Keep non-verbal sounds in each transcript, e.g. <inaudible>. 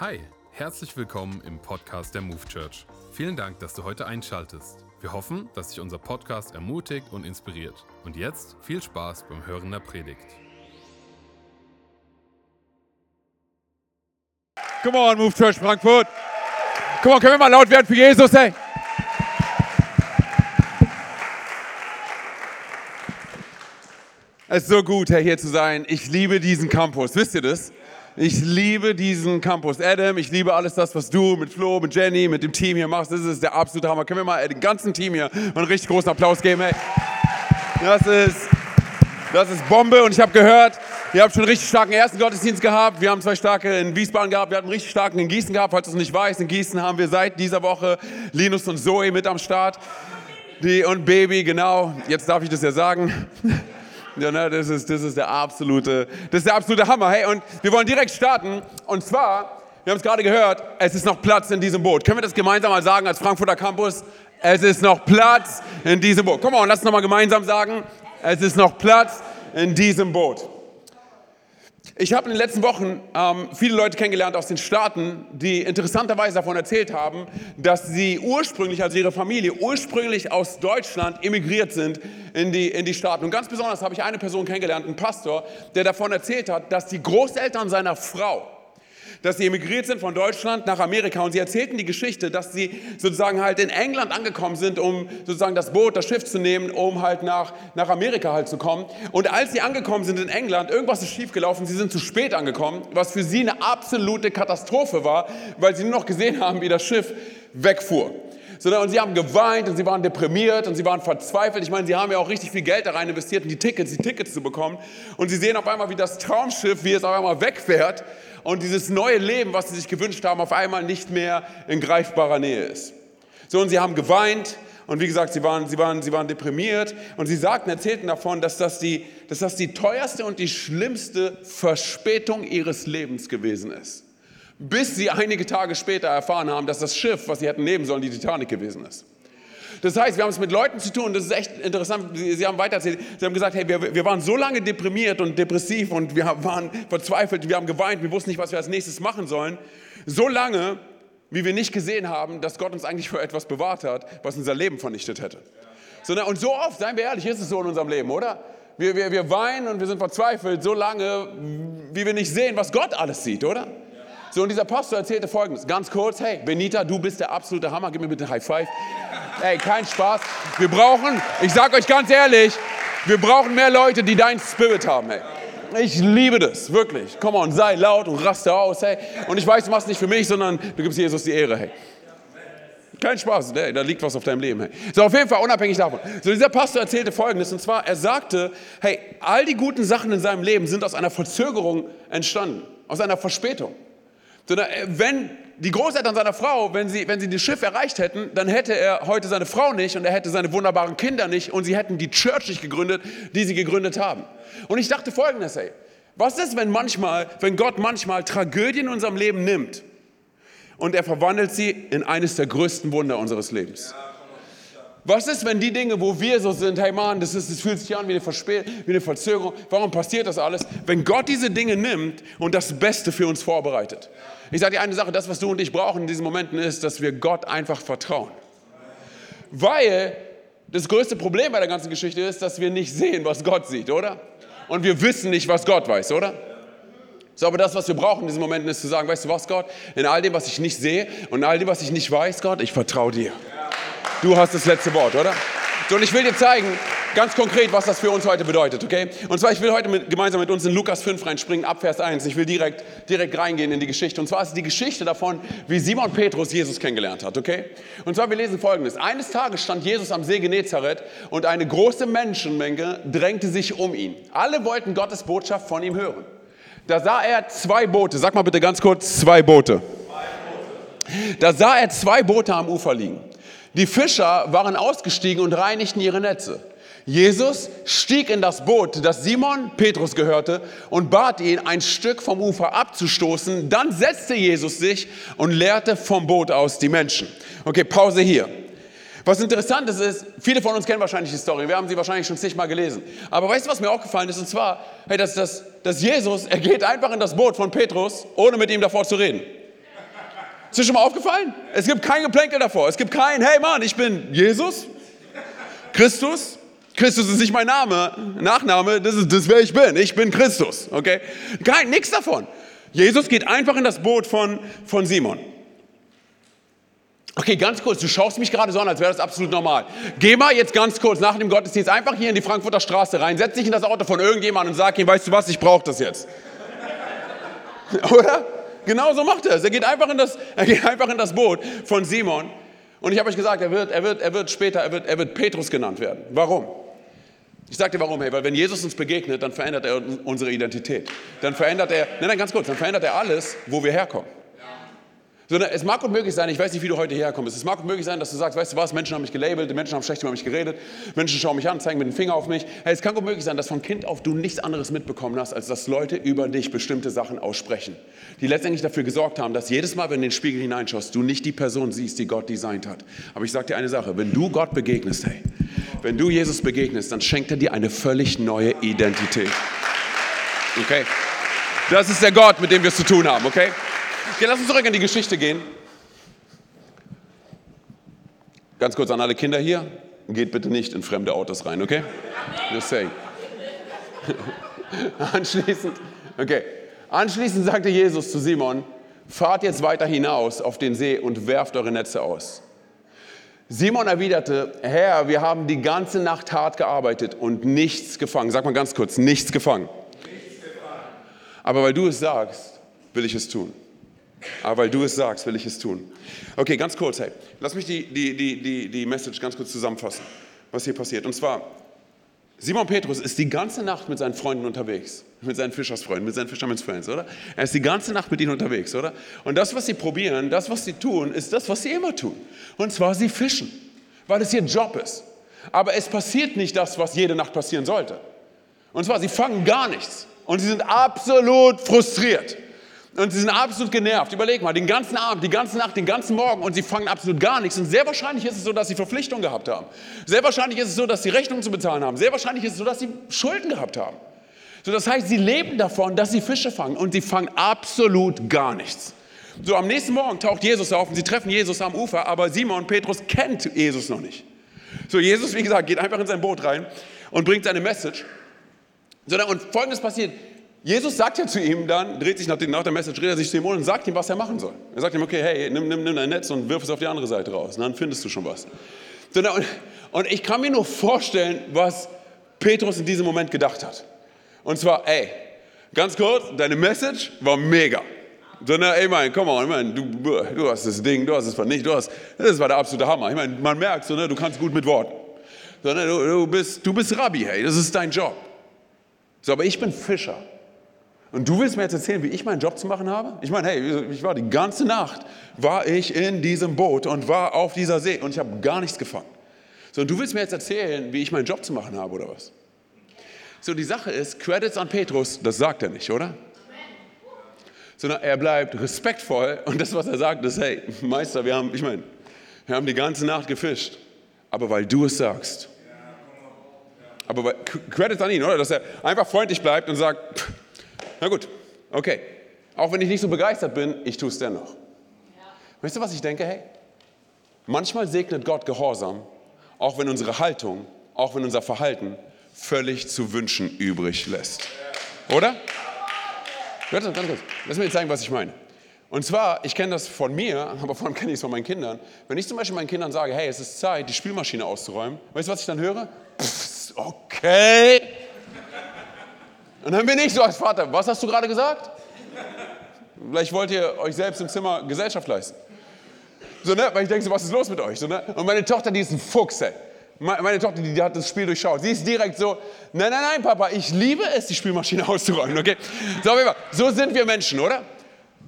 Hi, herzlich willkommen im Podcast der Move Church. Vielen Dank, dass du heute einschaltest. Wir hoffen, dass dich unser Podcast ermutigt und inspiriert. Und jetzt viel Spaß beim Hören der Predigt. Come on, Move Church Frankfurt. Come on, können wir mal laut werden für Jesus, ey? Es ist so gut, Herr, hier zu sein. Ich liebe diesen Campus. Wisst ihr das? Ich liebe diesen Campus. Adam, ich liebe alles das, was du mit Flo, mit Jenny, mit dem Team hier machst. Das ist der absolute Hammer. Können wir mal dem ganzen Team hier einen richtig großen Applaus geben, ey? Das ist, das ist Bombe und ich habe gehört, ihr habt schon einen richtig starken ersten Gottesdienst gehabt. Wir haben zwei starke in Wiesbaden gehabt, wir hatten einen richtig starken in Gießen gehabt. Falls du es nicht weißt, in Gießen haben wir seit dieser Woche Linus und Zoe mit am Start. Die und Baby, genau. Jetzt darf ich das ja sagen. Ja, ne, das, ist, das, ist der absolute, das ist der absolute Hammer. Hey, und wir wollen direkt starten. Und zwar, wir haben es gerade gehört, es ist noch Platz in diesem Boot. Können wir das gemeinsam mal sagen als Frankfurter Campus? Es ist noch Platz in diesem Boot. Komm mal, lass uns noch mal gemeinsam sagen. Es ist noch Platz in diesem Boot. Ich habe in den letzten Wochen ähm, viele Leute kennengelernt aus den Staaten, die interessanterweise davon erzählt haben, dass sie ursprünglich, also ihre Familie, ursprünglich aus Deutschland emigriert sind in die, in die Staaten. Und ganz besonders habe ich eine Person kennengelernt, einen Pastor, der davon erzählt hat, dass die Großeltern seiner Frau, dass sie emigriert sind von Deutschland nach Amerika und sie erzählten die Geschichte, dass sie sozusagen halt in England angekommen sind, um sozusagen das Boot, das Schiff zu nehmen, um halt nach, nach Amerika halt zu kommen. Und als sie angekommen sind in England, irgendwas ist schiefgelaufen, sie sind zu spät angekommen, was für sie eine absolute Katastrophe war, weil sie nur noch gesehen haben, wie das Schiff wegfuhr sondern und sie haben geweint und sie waren deprimiert und sie waren verzweifelt. Ich meine, sie haben ja auch richtig viel Geld da rein investiert, in die Tickets, die Tickets zu bekommen. Und sie sehen auf einmal, wie das Traumschiff, wie es auf einmal wegfährt und dieses neue Leben, was sie sich gewünscht haben, auf einmal nicht mehr in greifbarer Nähe ist. So, und sie haben geweint und wie gesagt, sie waren, sie waren, sie waren deprimiert und sie sagten, erzählten davon, dass das, die, dass das die teuerste und die schlimmste Verspätung ihres Lebens gewesen ist. Bis sie einige Tage später erfahren haben, dass das Schiff, was sie hätten nehmen sollen, die Titanic gewesen ist. Das heißt, wir haben es mit Leuten zu tun, das ist echt interessant, sie, haben weitererzählt, sie haben gesagt, hey, wir, wir waren so lange deprimiert und depressiv und wir waren verzweifelt, wir haben geweint, wir wussten nicht, was wir als nächstes machen sollen. So lange, wie wir nicht gesehen haben, dass Gott uns eigentlich für etwas bewahrt hat, was unser Leben vernichtet hätte. So, und so oft, seien wir ehrlich, ist es so in unserem Leben, oder? Wir, wir, wir weinen und wir sind verzweifelt, so lange, wie wir nicht sehen, was Gott alles sieht, oder? So, und dieser Pastor erzählte folgendes, ganz kurz, hey, Benita, du bist der absolute Hammer, gib mir bitte High Five. Ey, kein Spaß. Wir brauchen, ich sag euch ganz ehrlich, wir brauchen mehr Leute, die deinen Spirit haben, ey. Ich liebe das, wirklich. Komm on, sei laut und raste aus, hey. Und ich weiß, du machst nicht für mich, sondern du gibst Jesus die Ehre, hey. Kein Spaß, hey, da liegt was auf deinem Leben. Hey. So, auf jeden Fall, unabhängig davon. So, dieser Pastor erzählte Folgendes, und zwar, er sagte, hey, all die guten Sachen in seinem Leben sind aus einer Verzögerung entstanden, aus einer Verspätung. Sondern äh, wenn die Großeltern seiner Frau, wenn sie, wenn sie das Schiff erreicht hätten, dann hätte er heute seine Frau nicht und er hätte seine wunderbaren Kinder nicht und sie hätten die Church nicht gegründet, die sie gegründet haben. Und ich dachte folgendes, ey, was ist, wenn manchmal, wenn Gott manchmal Tragödien in unserem Leben nimmt und er verwandelt sie in eines der größten Wunder unseres Lebens? Was ist, wenn die Dinge, wo wir so sind, hey Mann, das, ist, das fühlt sich an wie eine, Verspä wie eine Verzögerung, warum passiert das alles? Wenn Gott diese Dinge nimmt und das Beste für uns vorbereitet. Ich sage dir eine Sache, das, was du und ich brauchen in diesen Momenten ist, dass wir Gott einfach vertrauen. Weil das größte Problem bei der ganzen Geschichte ist, dass wir nicht sehen, was Gott sieht, oder? Und wir wissen nicht, was Gott weiß, oder? So, aber das, was wir brauchen in diesen Momenten, ist zu sagen, weißt du was, Gott, in all dem, was ich nicht sehe und all dem, was ich nicht weiß, Gott, ich vertraue dir. Du hast das letzte Wort, oder? So, und ich will dir zeigen, ganz konkret, was das für uns heute bedeutet, okay? Und zwar, ich will heute mit, gemeinsam mit uns in Lukas 5 reinspringen, ab Vers 1. Ich will direkt, direkt reingehen in die Geschichte. Und zwar ist die Geschichte davon, wie Simon Petrus Jesus kennengelernt hat, okay? Und zwar, wir lesen folgendes. Eines Tages stand Jesus am See Genezareth und eine große Menschenmenge drängte sich um ihn. Alle wollten Gottes Botschaft von ihm hören. Da sah er zwei Boote. Sag mal bitte ganz kurz, zwei Boote. Da sah er zwei Boote am Ufer liegen. Die Fischer waren ausgestiegen und reinigten ihre Netze. Jesus stieg in das Boot, das Simon Petrus gehörte, und bat ihn, ein Stück vom Ufer abzustoßen. Dann setzte Jesus sich und lehrte vom Boot aus die Menschen. Okay, Pause hier. Was interessant ist, viele von uns kennen wahrscheinlich die Story, wir haben sie wahrscheinlich schon zigmal gelesen. Aber weißt du, was mir auch gefallen ist? Und zwar, hey, dass, dass, dass Jesus, er geht einfach in das Boot von Petrus, ohne mit ihm davor zu reden. Ist dir schon mal aufgefallen? Es gibt kein Geplänkel davor. Es gibt kein, hey Mann, ich bin Jesus, Christus. Christus ist nicht mein Name, Nachname, das ist das, wer ich bin. Ich bin Christus, okay? Kein, nichts davon. Jesus geht einfach in das Boot von, von Simon. Okay, ganz kurz, du schaust mich gerade so an, als wäre das absolut normal. Geh mal jetzt ganz kurz nach dem Gottesdienst einfach hier in die Frankfurter Straße rein, setz dich in das Auto von irgendjemandem und sag ihm, weißt du was, ich brauche das jetzt. <laughs> Oder? Genau so macht er es. Er geht einfach in das, er geht einfach in das Boot von Simon. Und ich habe euch gesagt, er wird, er wird, er wird später, er wird, er wird Petrus genannt werden. Warum? Ich dir warum, hey, weil wenn Jesus uns begegnet, dann verändert er unsere Identität. Dann verändert er, nein, nein, ganz kurz, dann verändert er alles, wo wir herkommen. Sondern es mag gut möglich sein, ich weiß nicht, wie du heute herkommst, es mag gut möglich sein, dass du sagst, weißt du was, Menschen haben mich gelabelt, Menschen haben schlecht über mich geredet, Menschen schauen mich an, zeigen mit dem Finger auf mich. Hey, es kann gut möglich sein, dass von Kind auf du nichts anderes mitbekommen hast, als dass Leute über dich bestimmte Sachen aussprechen, die letztendlich dafür gesorgt haben, dass jedes Mal, wenn du in den Spiegel hineinschaust, du nicht die Person siehst, die Gott designt hat. Aber ich sage dir eine Sache, wenn du Gott begegnest, hey, wenn du Jesus begegnest, dann schenkt er dir eine völlig neue Identität. Okay? Das ist der Gott, mit dem wir es zu tun haben, okay? Okay, lass uns zurück in die Geschichte gehen. Ganz kurz an alle Kinder hier. Geht bitte nicht in fremde Autos rein, okay? Just saying. <laughs> Anschließend, okay. Anschließend sagte Jesus zu Simon, fahrt jetzt weiter hinaus auf den See und werft eure Netze aus. Simon erwiderte, Herr, wir haben die ganze Nacht hart gearbeitet und nichts gefangen. Sag mal ganz kurz, nichts gefangen. Nichts gefangen. Aber weil du es sagst, will ich es tun. Aber weil du es sagst, will ich es tun. Okay, ganz kurz, hey, lass mich die, die, die, die, die Message ganz kurz zusammenfassen, was hier passiert. Und zwar, Simon Petrus ist die ganze Nacht mit seinen Freunden unterwegs, mit seinen Fischersfreunden, mit seinen Fisherman's oder? Er ist die ganze Nacht mit ihnen unterwegs, oder? Und das, was sie probieren, das, was sie tun, ist das, was sie immer tun. Und zwar, sie fischen, weil es ihr Job ist. Aber es passiert nicht das, was jede Nacht passieren sollte. Und zwar, sie fangen gar nichts. Und sie sind absolut frustriert. Und sie sind absolut genervt. Überleg mal, den ganzen Abend, die ganze Nacht, den ganzen Morgen und sie fangen absolut gar nichts. Und sehr wahrscheinlich ist es so, dass sie Verpflichtungen gehabt haben. Sehr wahrscheinlich ist es so, dass sie Rechnungen zu bezahlen haben. Sehr wahrscheinlich ist es so, dass sie Schulden gehabt haben. So, das heißt, sie leben davon, dass sie Fische fangen und sie fangen absolut gar nichts. So, am nächsten Morgen taucht Jesus auf und sie treffen Jesus am Ufer, aber Simon Petrus kennt Jesus noch nicht. So, Jesus, wie gesagt, geht einfach in sein Boot rein und bringt seine Message. So, und folgendes passiert: Jesus sagt ja zu ihm dann, dreht sich nach, nach der Message, dreht er sich zu ihm um und sagt ihm, was er machen soll. Er sagt ihm, okay, hey, nimm, nimm, nimm dein Netz und wirf es auf die andere Seite raus. Und dann findest du schon was. Und, ich kann mir nur vorstellen, was Petrus in diesem Moment gedacht hat. Und zwar, ey, ganz kurz, deine Message war mega. Sondern, ey, mein, komm mal, ich du, du hast das Ding, du hast es vernichtet, du hast, das war der absolute Hammer. Ich meine, man merkt so, ne, du kannst gut mit Worten. Sondern du, du, bist, du bist Rabbi, hey, das ist dein Job. So, aber ich bin Fischer. Und du willst mir jetzt erzählen, wie ich meinen Job zu machen habe? Ich meine, hey, ich war die ganze Nacht, war ich in diesem Boot und war auf dieser See und ich habe gar nichts gefangen. So, und du willst mir jetzt erzählen, wie ich meinen Job zu machen habe oder was? So, die Sache ist, Credits an Petrus, das sagt er nicht, oder? Sondern er bleibt respektvoll und das, was er sagt, ist, hey, Meister, wir haben, ich meine, wir haben die ganze Nacht gefischt, aber weil du es sagst. Aber weil, Credits an ihn, oder? Dass er einfach freundlich bleibt und sagt, pff, na gut, okay. Auch wenn ich nicht so begeistert bin, ich tue es dennoch. Ja. Weißt du, was ich denke? Hey, manchmal segnet Gott Gehorsam, auch wenn unsere Haltung, auch wenn unser Verhalten völlig zu wünschen übrig lässt. Oder? Ganz kurz. Lass mir jetzt zeigen, was ich meine. Und zwar, ich kenne das von mir, aber vor allem kenne ich es von meinen Kindern. Wenn ich zum Beispiel meinen Kindern sage, hey, es ist Zeit, die Spülmaschine auszuräumen, weißt du, was ich dann höre? Pff, okay. Und dann bin ich so als Vater, was hast du gerade gesagt? Vielleicht wollt ihr euch selbst im Zimmer Gesellschaft leisten. So, ne? Weil ich denke so, was ist los mit euch? So, ne? Und meine Tochter, die ist ein Fuchs, ey. Meine Tochter, die, die, hat das Spiel durchschaut. Sie ist direkt so, nein, nein, nein, Papa, ich liebe es, die Spielmaschine <laughs> auszuräumen, okay? So, so sind wir Menschen, oder?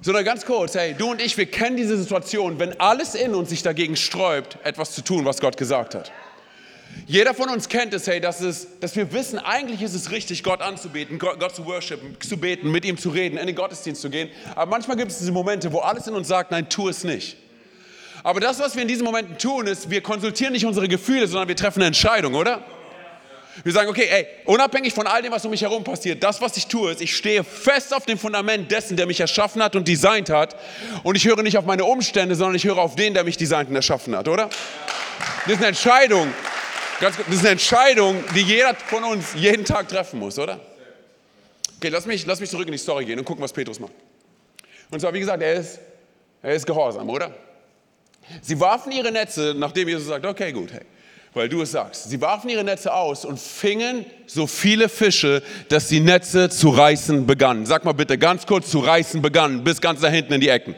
Sondern ganz kurz, hey, du und ich, wir kennen diese Situation, wenn alles in uns sich dagegen sträubt, etwas zu tun, was Gott gesagt hat. Jeder von uns kennt es, hey, dass, es, dass wir wissen, eigentlich ist es richtig, Gott anzubeten, Gott, Gott zu worshipen, zu beten, mit ihm zu reden, in den Gottesdienst zu gehen. Aber manchmal gibt es diese Momente, wo alles in uns sagt, nein, tu es nicht. Aber das, was wir in diesen Momenten tun, ist, wir konsultieren nicht unsere Gefühle, sondern wir treffen eine Entscheidung, oder? Wir sagen, okay, ey, unabhängig von all dem, was um mich herum passiert, das, was ich tue, ist, ich stehe fest auf dem Fundament dessen, der mich erschaffen hat und designt hat. Und ich höre nicht auf meine Umstände, sondern ich höre auf den, der mich designt und erschaffen hat, oder? Das ist eine Entscheidung, das ist eine Entscheidung, die jeder von uns jeden Tag treffen muss, oder? Okay, lass mich, lass mich zurück in die Story gehen und gucken, was Petrus macht. Und zwar, wie gesagt, er ist, er ist gehorsam, oder? Sie warfen ihre Netze, nachdem Jesus sagt, okay, gut, hey, weil du es sagst. Sie warfen ihre Netze aus und fingen so viele Fische, dass die Netze zu reißen begannen. Sag mal bitte ganz kurz, zu reißen begannen, bis ganz da hinten in die Ecken.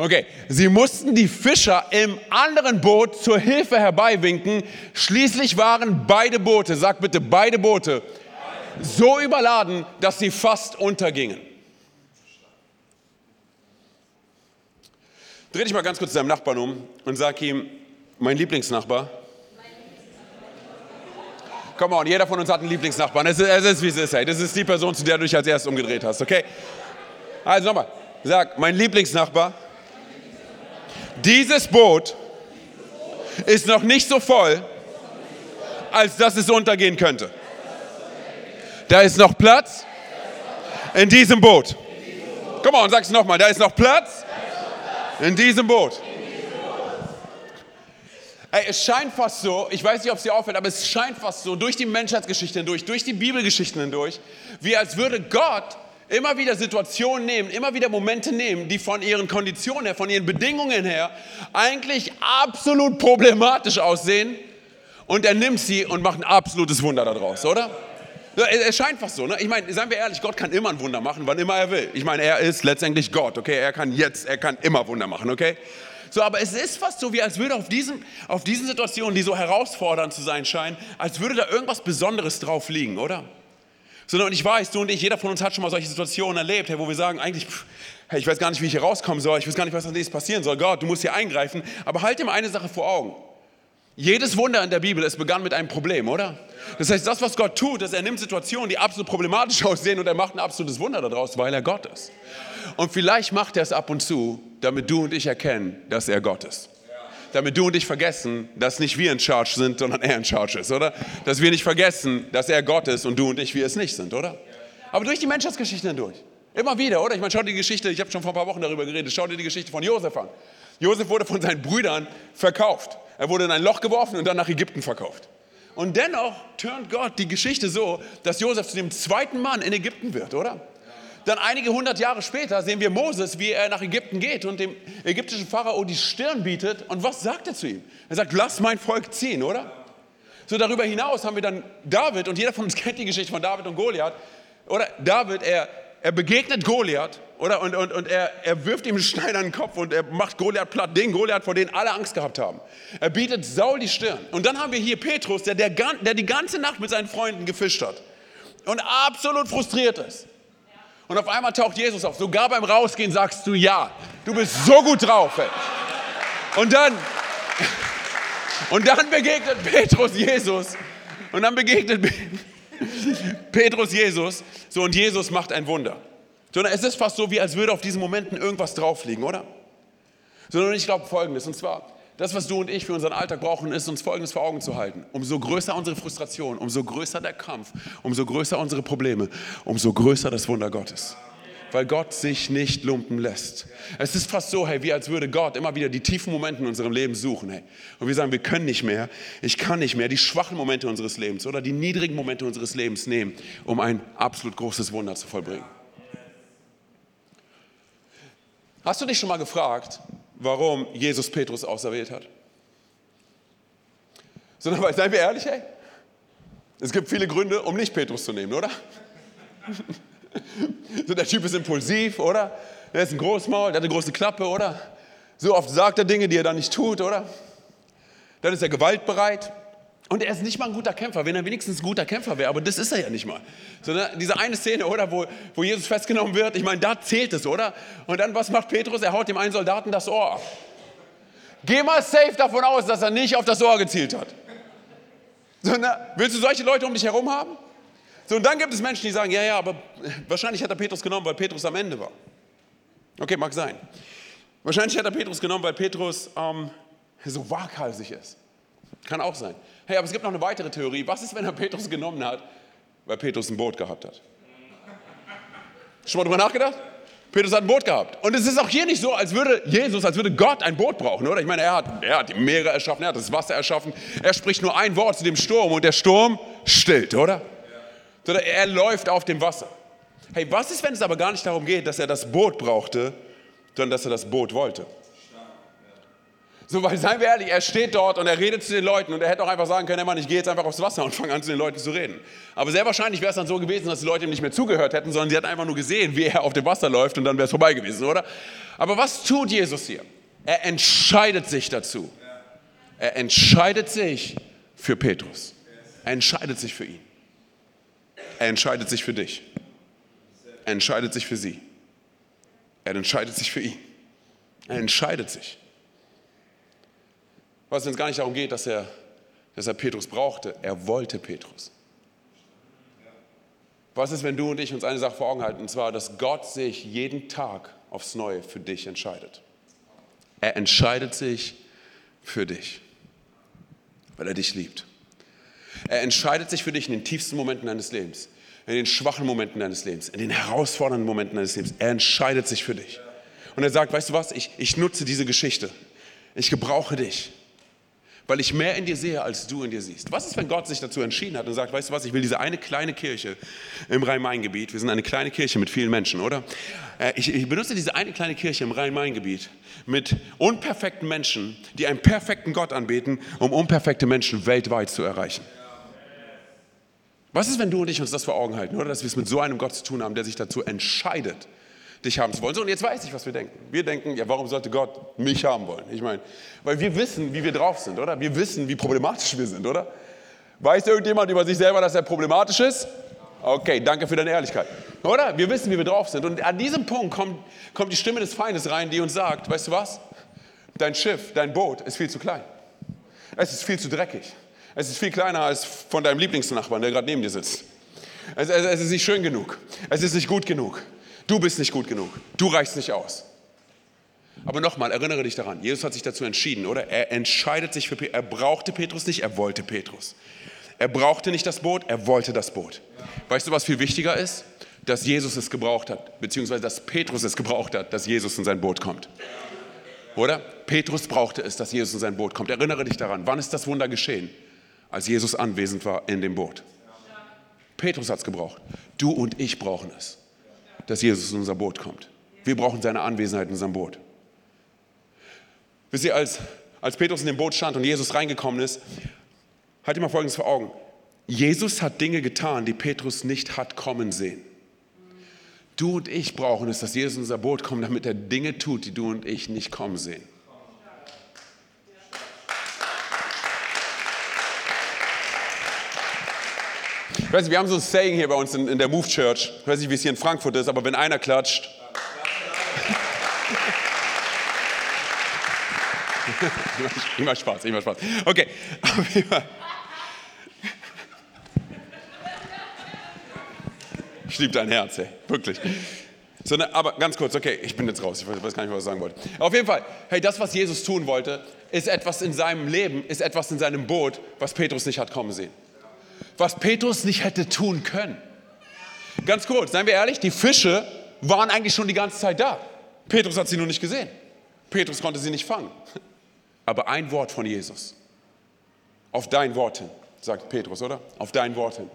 Okay, sie mussten die Fischer im anderen Boot zur Hilfe herbeiwinken. Schließlich waren beide Boote, sag bitte beide Boote, so überladen, dass sie fast untergingen. Dreh dich mal ganz kurz zu deinem Nachbarn um und sag ihm, mein Lieblingsnachbar. Komm on, jeder von uns hat einen Lieblingsnachbarn. Es ist, es ist wie es ist, hey. Das ist die Person, zu der du dich als erstes umgedreht hast, okay? Also nochmal, sag, mein Lieblingsnachbar. Dieses Boot ist noch nicht so voll, als dass es untergehen könnte. Da ist noch Platz in diesem Boot. Komm on, sag's nochmal, da ist noch Platz in diesem Boot. Ey, es scheint fast so, ich weiß nicht, ob es dir auffällt, aber es scheint fast so, durch die Menschheitsgeschichte hindurch, durch die Bibelgeschichten hindurch, wie als würde Gott immer wieder Situationen nehmen, immer wieder Momente nehmen, die von ihren Konditionen her, von ihren Bedingungen her eigentlich absolut problematisch aussehen und er nimmt sie und macht ein absolutes Wunder daraus, oder? Es scheint fast so. Ne? Ich meine, seien wir ehrlich, Gott kann immer ein Wunder machen, wann immer er will. Ich meine, er ist letztendlich Gott, okay? Er kann jetzt, er kann immer Wunder machen, okay? So, aber es ist fast so, wie als würde auf, diesem, auf diesen Situationen, die so herausfordernd zu sein scheinen, als würde da irgendwas Besonderes drauf liegen, oder? Sondern ich weiß, du und ich, jeder von uns hat schon mal solche Situationen erlebt, wo wir sagen, eigentlich, pff, hey, ich weiß gar nicht, wie ich hier rauskommen soll, ich weiß gar nicht, was als nächstes passieren soll. Gott, du musst hier eingreifen. Aber halt mal eine Sache vor Augen. Jedes Wunder in der Bibel, es begann mit einem Problem, oder? Das heißt, das, was Gott tut, ist, er nimmt Situationen, die absolut problematisch <laughs> aussehen und er macht ein absolutes Wunder daraus, weil er Gott ist. Und vielleicht macht er es ab und zu, damit du und ich erkennen, dass er Gott ist. Damit du und ich vergessen, dass nicht wir in Charge sind, sondern er in Charge ist, oder? Dass wir nicht vergessen, dass er Gott ist und du und ich wir es nicht sind, oder? Aber durch die Menschheitsgeschichte hindurch. Immer wieder, oder? Ich meine, schau dir die Geschichte, ich habe schon vor ein paar Wochen darüber geredet, schau dir die Geschichte von Josef an. Josef wurde von seinen Brüdern verkauft. Er wurde in ein Loch geworfen und dann nach Ägypten verkauft. Und dennoch turnt Gott die Geschichte so, dass Josef zu dem zweiten Mann in Ägypten wird, oder? Dann einige hundert Jahre später sehen wir Moses, wie er nach Ägypten geht und dem ägyptischen Pharao die Stirn bietet. Und was sagt er zu ihm? Er sagt, lass mein Volk ziehen, oder? So darüber hinaus haben wir dann David und jeder von uns <laughs> kennt die Geschichte von David und Goliath. Oder David, er, er begegnet Goliath oder? Und, und, und er, er wirft ihm einen Stein an den Kopf und er macht Goliath platt, den Goliath, vor dem alle Angst gehabt haben. Er bietet Saul die Stirn. Und dann haben wir hier Petrus, der, der, der die ganze Nacht mit seinen Freunden gefischt hat und absolut frustriert ist. Und auf einmal taucht Jesus auf. Sogar beim Rausgehen sagst du ja. Du bist so gut drauf. Ey. Und dann, und dann begegnet Petrus Jesus. Und dann begegnet Petrus Jesus. So, und Jesus macht ein Wunder. Sondern es ist fast so, wie als würde auf diesen Momenten irgendwas drauf liegen, oder? Sondern ich glaube Folgendes. Und zwar, das, was du und ich für unseren Alltag brauchen, ist uns Folgendes vor Augen zu halten. Umso größer unsere Frustration, umso größer der Kampf, umso größer unsere Probleme, umso größer das Wunder Gottes. Weil Gott sich nicht lumpen lässt. Es ist fast so, hey, wie als würde Gott immer wieder die tiefen Momente in unserem Leben suchen. Hey. Und wir sagen, wir können nicht mehr, ich kann nicht mehr die schwachen Momente unseres Lebens oder die niedrigen Momente unseres Lebens nehmen, um ein absolut großes Wunder zu vollbringen. Hast du dich schon mal gefragt, warum Jesus Petrus auserwählt hat. Sondern, weil, seien wir ehrlich, ey, es gibt viele Gründe, um nicht Petrus zu nehmen, oder? <laughs> so, der Typ ist impulsiv, oder? Er ist ein Großmaul, der hat eine große Klappe, oder? So oft sagt er Dinge, die er dann nicht tut, oder? Dann ist er gewaltbereit. Und er ist nicht mal ein guter Kämpfer, wenn er wenigstens ein guter Kämpfer wäre, aber das ist er ja nicht mal. Sondern diese eine Szene, oder, wo, wo Jesus festgenommen wird, ich meine, da zählt es, oder? Und dann, was macht Petrus? Er haut dem einen Soldaten das Ohr ab. Geh mal safe davon aus, dass er nicht auf das Ohr gezielt hat. Sondern, willst du solche Leute um dich herum haben? So, und dann gibt es Menschen, die sagen, ja, ja, aber wahrscheinlich hat er Petrus genommen, weil Petrus am Ende war. Okay, mag sein. Wahrscheinlich hat er Petrus genommen, weil Petrus ähm, so waghalsig ist. Kann auch sein. Hey, aber es gibt noch eine weitere Theorie. Was ist, wenn er Petrus genommen hat, weil Petrus ein Boot gehabt hat? Schon mal drüber nachgedacht? Petrus hat ein Boot gehabt. Und es ist auch hier nicht so, als würde Jesus, als würde Gott ein Boot brauchen, oder? Ich meine, er hat, er hat die Meere erschaffen, er hat das Wasser erschaffen. Er spricht nur ein Wort zu dem Sturm und der Sturm stillt, oder? Oder er läuft auf dem Wasser. Hey, was ist, wenn es aber gar nicht darum geht, dass er das Boot brauchte, sondern dass er das Boot wollte? So, weil seien wir ehrlich, er steht dort und er redet zu den Leuten und er hätte auch einfach sagen können, hey Mann, ich gehe jetzt einfach aufs Wasser und fange an zu den Leuten zu reden. Aber sehr wahrscheinlich wäre es dann so gewesen, dass die Leute ihm nicht mehr zugehört hätten, sondern sie hätten einfach nur gesehen, wie er auf dem Wasser läuft und dann wäre es vorbei gewesen, oder? Aber was tut Jesus hier? Er entscheidet sich dazu. Er entscheidet sich für Petrus. Er entscheidet sich für ihn. Er entscheidet sich für dich. Er entscheidet sich für sie. Er entscheidet sich für ihn. Er entscheidet sich. Was, es gar nicht darum geht, dass er, dass er Petrus brauchte, er wollte Petrus. Was ist, wenn du und ich uns eine Sache vor Augen halten, und zwar, dass Gott sich jeden Tag aufs Neue für dich entscheidet. Er entscheidet sich für dich, weil er dich liebt. Er entscheidet sich für dich in den tiefsten Momenten deines Lebens, in den schwachen Momenten deines Lebens, in den herausfordernden Momenten deines Lebens. Er entscheidet sich für dich. Und er sagt, weißt du was, ich, ich nutze diese Geschichte. Ich gebrauche dich weil ich mehr in dir sehe, als du in dir siehst. Was ist, wenn Gott sich dazu entschieden hat und sagt, weißt du was, ich will diese eine kleine Kirche im Rhein-Main-Gebiet, wir sind eine kleine Kirche mit vielen Menschen, oder? Äh, ich, ich benutze diese eine kleine Kirche im Rhein-Main-Gebiet mit unperfekten Menschen, die einen perfekten Gott anbeten, um unperfekte Menschen weltweit zu erreichen. Was ist, wenn du und ich uns das vor Augen halten, oder? Dass wir es mit so einem Gott zu tun haben, der sich dazu entscheidet, dich haben zu wollen. So, und jetzt weiß ich, was wir denken. Wir denken, ja, warum sollte Gott mich haben wollen? Ich meine, weil wir wissen, wie wir drauf sind, oder? Wir wissen, wie problematisch wir sind, oder? Weiß irgendjemand über sich selber, dass er problematisch ist? Okay, danke für deine Ehrlichkeit. Oder? Wir wissen, wie wir drauf sind. Und an diesem Punkt kommt, kommt die Stimme des Feindes rein, die uns sagt, weißt du was? Dein Schiff, dein Boot ist viel zu klein. Es ist viel zu dreckig. Es ist viel kleiner als von deinem Lieblingsnachbarn, der gerade neben dir sitzt. Es, es, es ist nicht schön genug. Es ist nicht gut genug. Du bist nicht gut genug. Du reichst nicht aus. Aber nochmal, erinnere dich daran, Jesus hat sich dazu entschieden, oder? Er entscheidet sich für Petrus. Er brauchte Petrus nicht, er wollte Petrus. Er brauchte nicht das Boot, er wollte das Boot. Weißt du, was viel wichtiger ist? Dass Jesus es gebraucht hat, beziehungsweise dass Petrus es gebraucht hat, dass Jesus in sein Boot kommt. Oder? Petrus brauchte es, dass Jesus in sein Boot kommt. Erinnere dich daran, wann ist das Wunder geschehen? Als Jesus anwesend war in dem Boot. Petrus hat es gebraucht. Du und ich brauchen es dass Jesus in unser Boot kommt. Wir brauchen seine Anwesenheit in unserem Boot. Wisst ihr, als, als Petrus in dem Boot stand und Jesus reingekommen ist, halt dir mal Folgendes vor Augen. Jesus hat Dinge getan, die Petrus nicht hat kommen sehen. Du und ich brauchen es, dass Jesus in unser Boot kommt, damit er Dinge tut, die du und ich nicht kommen sehen. Ich weiß nicht, wir haben so ein Saying hier bei uns in, in der Move Church. Ich weiß nicht, wie es hier in Frankfurt ist, aber wenn einer klatscht. <laughs> immer Spaß, immer Spaß. Okay. Ich liebe dein Herz, ey. Wirklich. So, ne, aber ganz kurz, okay, ich bin jetzt raus, ich weiß gar nicht, was ich sagen wollte. Auf jeden Fall, hey, das, was Jesus tun wollte, ist etwas in seinem Leben, ist etwas in seinem Boot, was Petrus nicht hat kommen sehen was Petrus nicht hätte tun können. Ganz kurz, seien wir ehrlich, die Fische waren eigentlich schon die ganze Zeit da. Petrus hat sie nur nicht gesehen. Petrus konnte sie nicht fangen. Aber ein Wort von Jesus. Auf dein Wort hin, sagt Petrus, oder? Auf dein Wort hin.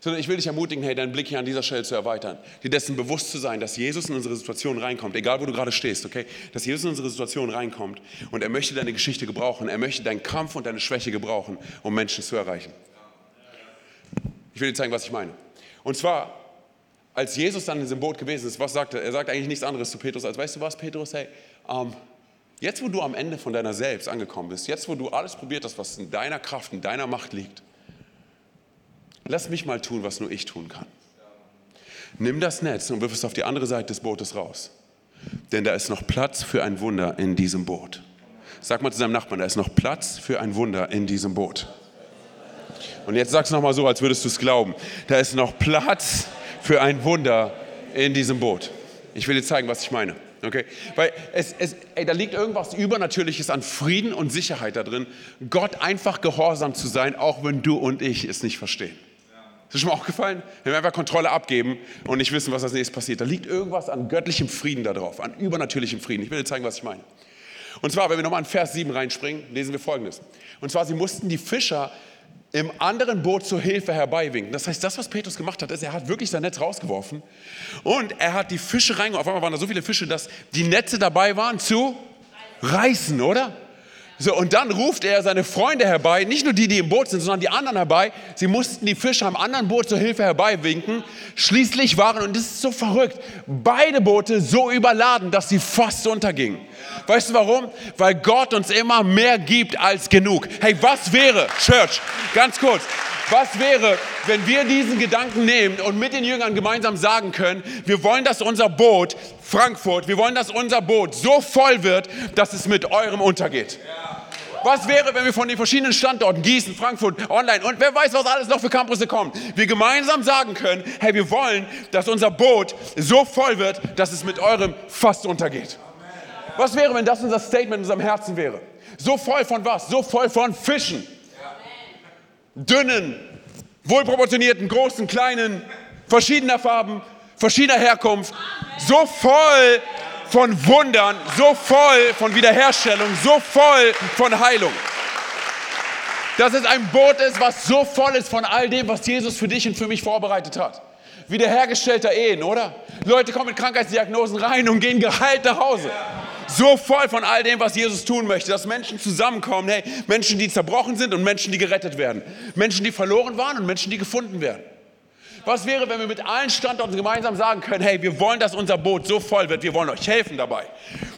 Sondern ich will dich ermutigen, hey, deinen Blick hier an dieser Stelle zu erweitern, dir dessen bewusst zu sein, dass Jesus in unsere Situation reinkommt, egal wo du gerade stehst, okay? Dass Jesus in unsere Situation reinkommt und er möchte deine Geschichte gebrauchen, er möchte deinen Kampf und deine Schwäche gebrauchen, um Menschen zu erreichen. Ich will dir zeigen, was ich meine. Und zwar, als Jesus dann in diesem Boot gewesen ist, was sagt er? Er sagt eigentlich nichts anderes zu Petrus, als weißt du was, Petrus, hey, ähm, jetzt wo du am Ende von deiner Selbst angekommen bist, jetzt wo du alles probiert hast, was in deiner Kraft, in deiner Macht liegt, lass mich mal tun, was nur ich tun kann. Nimm das Netz und wirf es auf die andere Seite des Bootes raus. Denn da ist noch Platz für ein Wunder in diesem Boot. Sag mal zu deinem Nachbarn, da ist noch Platz für ein Wunder in diesem Boot. Und jetzt sag's nochmal so, als würdest du es glauben. Da ist noch Platz für ein Wunder in diesem Boot. Ich will dir zeigen, was ich meine. Okay? Weil es, es, ey, da liegt irgendwas Übernatürliches an Frieden und Sicherheit da drin, Gott einfach gehorsam zu sein, auch wenn du und ich es nicht verstehen. Ist das schon mal aufgefallen? Wenn wir einfach Kontrolle abgeben und nicht wissen, was als nächstes passiert. Da liegt irgendwas an göttlichem Frieden da drauf, an übernatürlichem Frieden. Ich will dir zeigen, was ich meine. Und zwar, wenn wir nochmal in Vers 7 reinspringen, lesen wir folgendes. Und zwar, sie mussten die Fischer im anderen Boot zur Hilfe herbeiwinken. Das heißt, das, was Petrus gemacht hat, ist, er hat wirklich sein Netz rausgeworfen und er hat die Fische reingeworfen. Auf einmal waren da so viele Fische, dass die Netze dabei waren zu reißen, oder? So, und dann ruft er seine Freunde herbei, nicht nur die, die im Boot sind, sondern die anderen herbei. Sie mussten die Fische am anderen Boot zur Hilfe herbeiwinken. Schließlich waren, und das ist so verrückt, beide Boote so überladen, dass sie fast untergingen. Weißt du warum? Weil Gott uns immer mehr gibt als genug. Hey, was wäre, Church, ganz kurz, was wäre, wenn wir diesen Gedanken nehmen und mit den Jüngern gemeinsam sagen können, wir wollen, dass unser Boot, Frankfurt, wir wollen, dass unser Boot so voll wird, dass es mit eurem untergeht. Was wäre, wenn wir von den verschiedenen Standorten, Gießen, Frankfurt, online und wer weiß, was alles noch für Campusse kommen, wir gemeinsam sagen können, hey, wir wollen, dass unser Boot so voll wird, dass es mit eurem fast untergeht. Was wäre, wenn das unser Statement in unserem Herzen wäre? So voll von was? So voll von Fischen. Dünnen, wohlproportionierten, großen, kleinen, verschiedener Farben, verschiedener Herkunft. So voll von Wundern, so voll von Wiederherstellung, so voll von Heilung. Dass es ein Boot ist, was so voll ist von all dem, was Jesus für dich und für mich vorbereitet hat. Wiederhergestellter Ehen, oder? Leute kommen mit Krankheitsdiagnosen rein und gehen geheilt nach Hause. So voll von all dem, was Jesus tun möchte, dass Menschen zusammenkommen, hey, Menschen, die zerbrochen sind und Menschen, die gerettet werden. Menschen, die verloren waren und Menschen, die gefunden werden. Was wäre, wenn wir mit allen Standorten gemeinsam sagen können, hey, wir wollen, dass unser Boot so voll wird, wir wollen euch helfen dabei,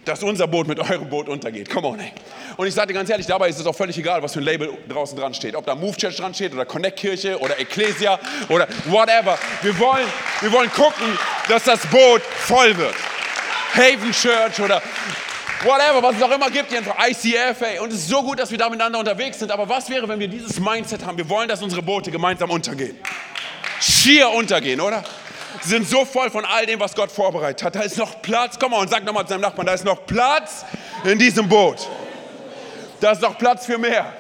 dass unser Boot mit eurem Boot untergeht. Come on, hey. Und ich sage dir ganz ehrlich, dabei ist es auch völlig egal, was für ein Label draußen dran steht. Ob da Move Church dran steht oder Connect Kirche oder Ecclesia oder whatever. Wir wollen, wir wollen gucken, dass das Boot voll wird. Haven Church oder whatever, was es auch immer gibt, ICF, ey. Und es ist so gut, dass wir da miteinander unterwegs sind. Aber was wäre, wenn wir dieses Mindset haben? Wir wollen, dass unsere Boote gemeinsam untergehen schier untergehen, oder? Sind so voll von all dem, was Gott vorbereitet hat. Da ist noch Platz. Komm mal und sag nochmal zu deinem Nachbarn, da ist noch Platz in diesem Boot. Da ist noch Platz für mehr.